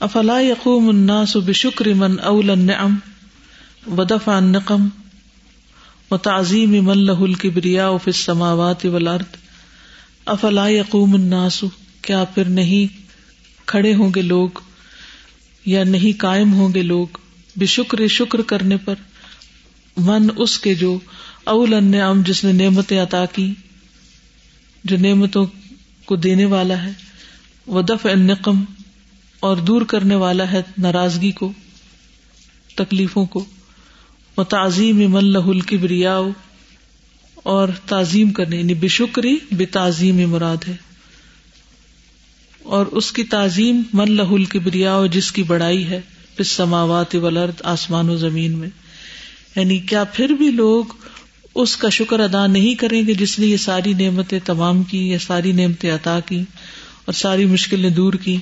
افلا یقوم الناس بشکر من اول النعم ودفع النقم و تعظیم من له الكبرياء في السماوات والارض۔ افلا یقوم الناس، کیا پھر نہیں کھڑے ہوں گے لوگ؟ یا نہیں قائم ہوں گے لوگ بے شکر شکر کرنے پر، من اس کے جو اول ان جس نے نعمتیں عطا کی، جو نعمتوں کو دینے والا ہے، وہ دف النقم اور دور کرنے والا ہے ناراضگی کو، تکلیفوں کو وہ تعظیم من لہ الکبریاؤ اور تعظیم کرنے یعنی بے شکری بے تعظیم مراد ہے۔ اور اس کی تعظیم من لہل کی بریا جس کی بڑائی ہے پس سماوات ولرد آسمان و زمین میں۔ یعنی کیا پھر بھی لوگ اس کا شکر ادا نہیں کریں گے جس نے یہ ساری نعمتیں تمام کی یا ساری نعمتیں عطا کی اور ساری مشکلیں دور کی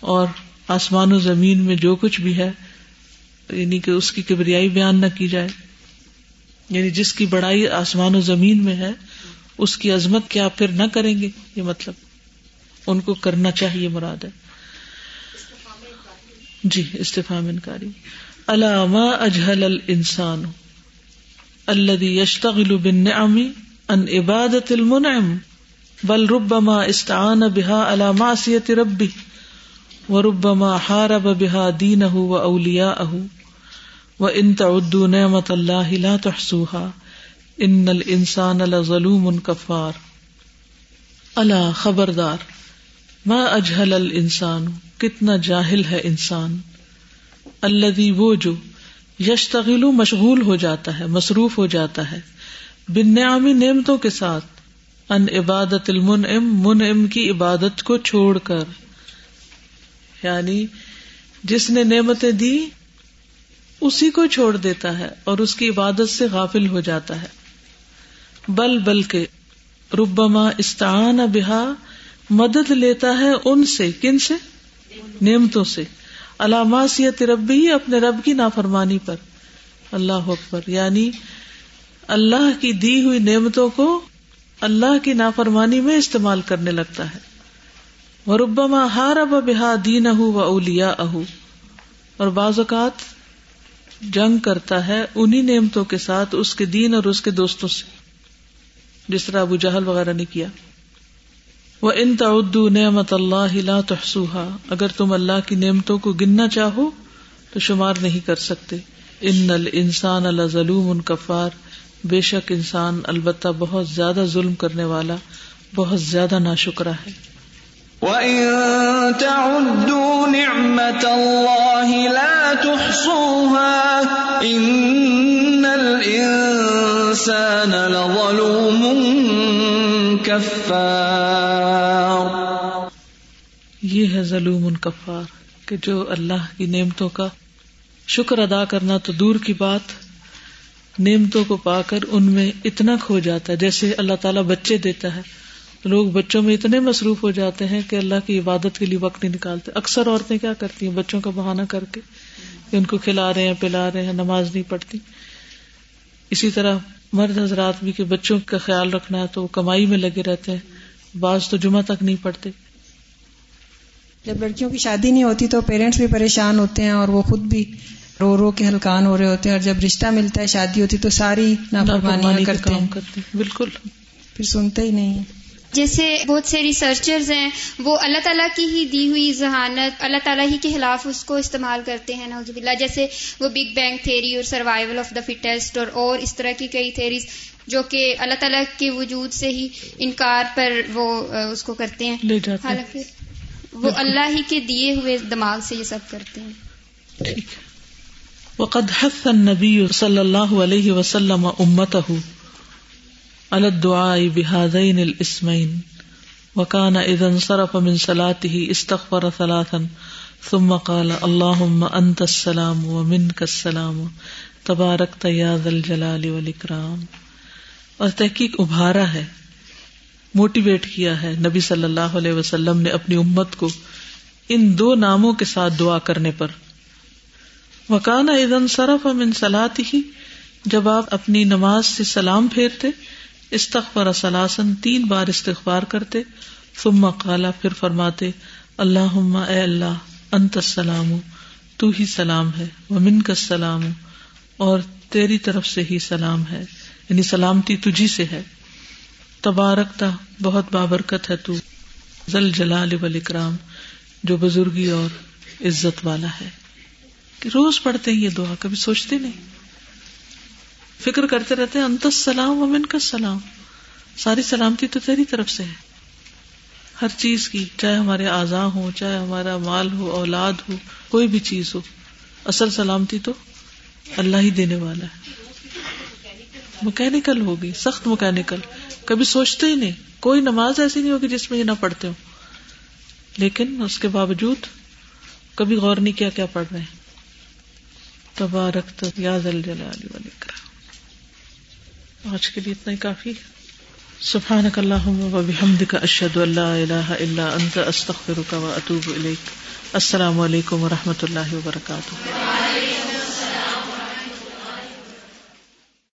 اور آسمان و زمین میں جو کچھ بھی ہے یعنی کہ اس کی کبریائی بیان نہ کی جائے۔ یعنی جس کی بڑائی آسمان و زمین میں ہے، اس کی عظمت کیا پھر نہ کریں گے؟ یہ مطلب۔ ان کو کرنا چاہیے مراد ہے۔ جی استفام انکاری۔ علامہ اجہل الانسان الذي يشتغل بالنعم ان عبادت المنعم بل ربما استعان بها على معصية ربه وربما حارب بها دينه وأولياءه وإن تعدوا نعمة الله لا تحصوها إن الإنسان لظلوم كفار الا خبردار۔ ما اجہل الانسان، کتنا جاہل ہے انسان۔ الذي وہ جو یشتغل مشغول ہو جاتا ہے، مصروف ہو جاتا ہے۔ بن نعمتوں کے ساتھ۔ ان عبادت المنعم، منعم کی عبادت کو چھوڑ کر۔ یعنی جس نے نعمتیں دی، اسی کو چھوڑ دیتا ہے اور اس کی عبادت سے غافل ہو جاتا ہے۔ بل بل کے ربما استعان بہا مدد لیتا ہے ان سے، کن سے؟ نعمتوں سے۔ علامات ربی، اپنے رب کی نافرمانی پر۔ اللہ اکبر۔ یعنی اللہ کی دی ہوئی نعمتوں کو اللہ کی نافرمانی میں استعمال کرنے لگتا ہے۔ وربما ہار اب بحا دین اہ و اولیا اہ اور بعض اوقات جنگ کرتا ہے انہیں نعمتوں کے ساتھ اس کے دین اور اس کے دوستوں سے۔ جس طرح ابو جہل وغیرہ نے کیا۔ وہ ان تعدو نعمت اللہ لا تحسوہا اگر تم اللہ کی نعمتوں کو گننا چاہو تو شمار نہیں کر سکتے۔ ان الانسان لظلوم ان کفار، بے شک انسان البتہ بہت زیادہ ظلم کرنے والا، بہت زیادہ نا شکرا ہے۔ وَإِن تَعُدُّوا نِعْمَةَ اللَّهِ لَا تُحْصُوهَا، إِنَّ الْإِنسَانَ لَظَلُومٌ كَفَّارٌ یہ ہے ظلوم کفار کہ جو اللہ کی نعمتوں کا شکر ادا کرنا تو دور کی بات، نعمتوں کو پا کر ان میں اتنا کھو جاتا ہے، جیسے اللہ تعالیٰ بچے دیتا ہے۔ لوگ بچوں میں اتنے مصروف ہو جاتے ہیں کہ اللہ کی عبادت کے لیے وقت نہیں نکالتے۔ اکثر عورتیں کیا کرتی ہیں؟ بچوں کا بہانہ کر کے کہ ان کو کھلا رہے ہیں، پلا رہے ہیں، نماز نہیں پڑھتی۔ اسی طرح مرد حضرات بھی کہ بچوں کا خیال رکھنا ہے تو وہ کمائی میں لگے رہتے ہیں۔ بعض تو جمعہ تک نہیں پڑھتے۔ جب لڑکیوں کی شادی نہیں ہوتی تو پیرنٹس بھی پریشان ہوتے ہیں اور وہ خود بھی رو رو کے ہلکان ہو رہے ہوتے ہیں اور جب رشتہ ملتا ہے شادی ہوتی تو ساری نافرمانی کرتے ہیں۔ بالکل۔ پھر سنتے ہی نہیں جیسے بہت سے ریسرچرز ہیں وہ اللہ تعالیٰ کی ہی دی ہوئی ذہانت اللہ تعالیٰ ہی کے خلاف اس کو استعمال کرتے ہیں نوز باللہ۔ جیسے وہ بگ بینگ تھیری اور سروائول آف دا فٹیسٹ اور اور اس طرح کی کئی تھیریز جو کہ اللہ تعالیٰ کے وجود سے ہی انکار پر وہ اس کو کرتے ہیں۔ حالانکہ وہ اللہ ہی کے دیے ہوئے دماغ سے یہ سب کرتے ہیں۔ وقد حث النبی صلی اللہ علیہ وسلم امته الدعاء بهذين الاسمين وكان اذا انصرف من صلاته استغفر ثلاثا، ثم قال اللهم انت السلام ومنك السلام تباركت يا ذا الجلال والاكرام اور تحقیق ابھارا ہے، موٹیویٹ کیا ہے، نبی صلی اللہ علیہ وسلم نے اپنی امت کو ان دو ناموں کے ساتھ دعا کرنے پر۔ وکانا ادن صرف امن سلاتی ہی جب آپ اپنی نماز سے سلام پھیرتے استغفر سلاسن تین بار استغفار کرتے، ثم قالا پھر فرماتے اللہ اے اللہ، انت السلام، تو ہی سلام ہے ومن کا سلام اور تیری طرف سے ہی سلام ہے یعنی سلامتی تجھی سے ہے۔ تبارکتا بہت بابرکت ہے تو، ذل جلال والاکرام، جو بزرگی اور عزت والا ہے۔ کہ روز پڑھتے ہیں یہ دعا، کبھی سوچتے نہیں۔ فکر کرتے رہتے انت سلام ومن کا سلام ساری سلامتی تو تیری طرف سے ہے۔ ہر چیز کی، چاہے ہمارے اعضاء ہو چاہے ہمارا مال ہو، اولاد ہو، کوئی بھی چیز ہو۔ اصل سلامتی تو اللہ ہی دینے والا ہے۔ مکینکل ہوگی، سخت مکینکل۔ کبھی سوچتے ہی نہیں، کوئی نماز ایسی نہیں ہوگی جس میں یہ نہ پڑھتے ہو لیکن اس کے باوجود کبھی غور نہیں کیا کیا پڑھ رہے ہیں۔ تبارک یاد آج کے لیے اتنا ہی کافی سبحان کا اشد اللہ اللہ اللہ انت استخر کا اطوب السلام علیکم و رحمۃ اللہ وبرکاتہ۔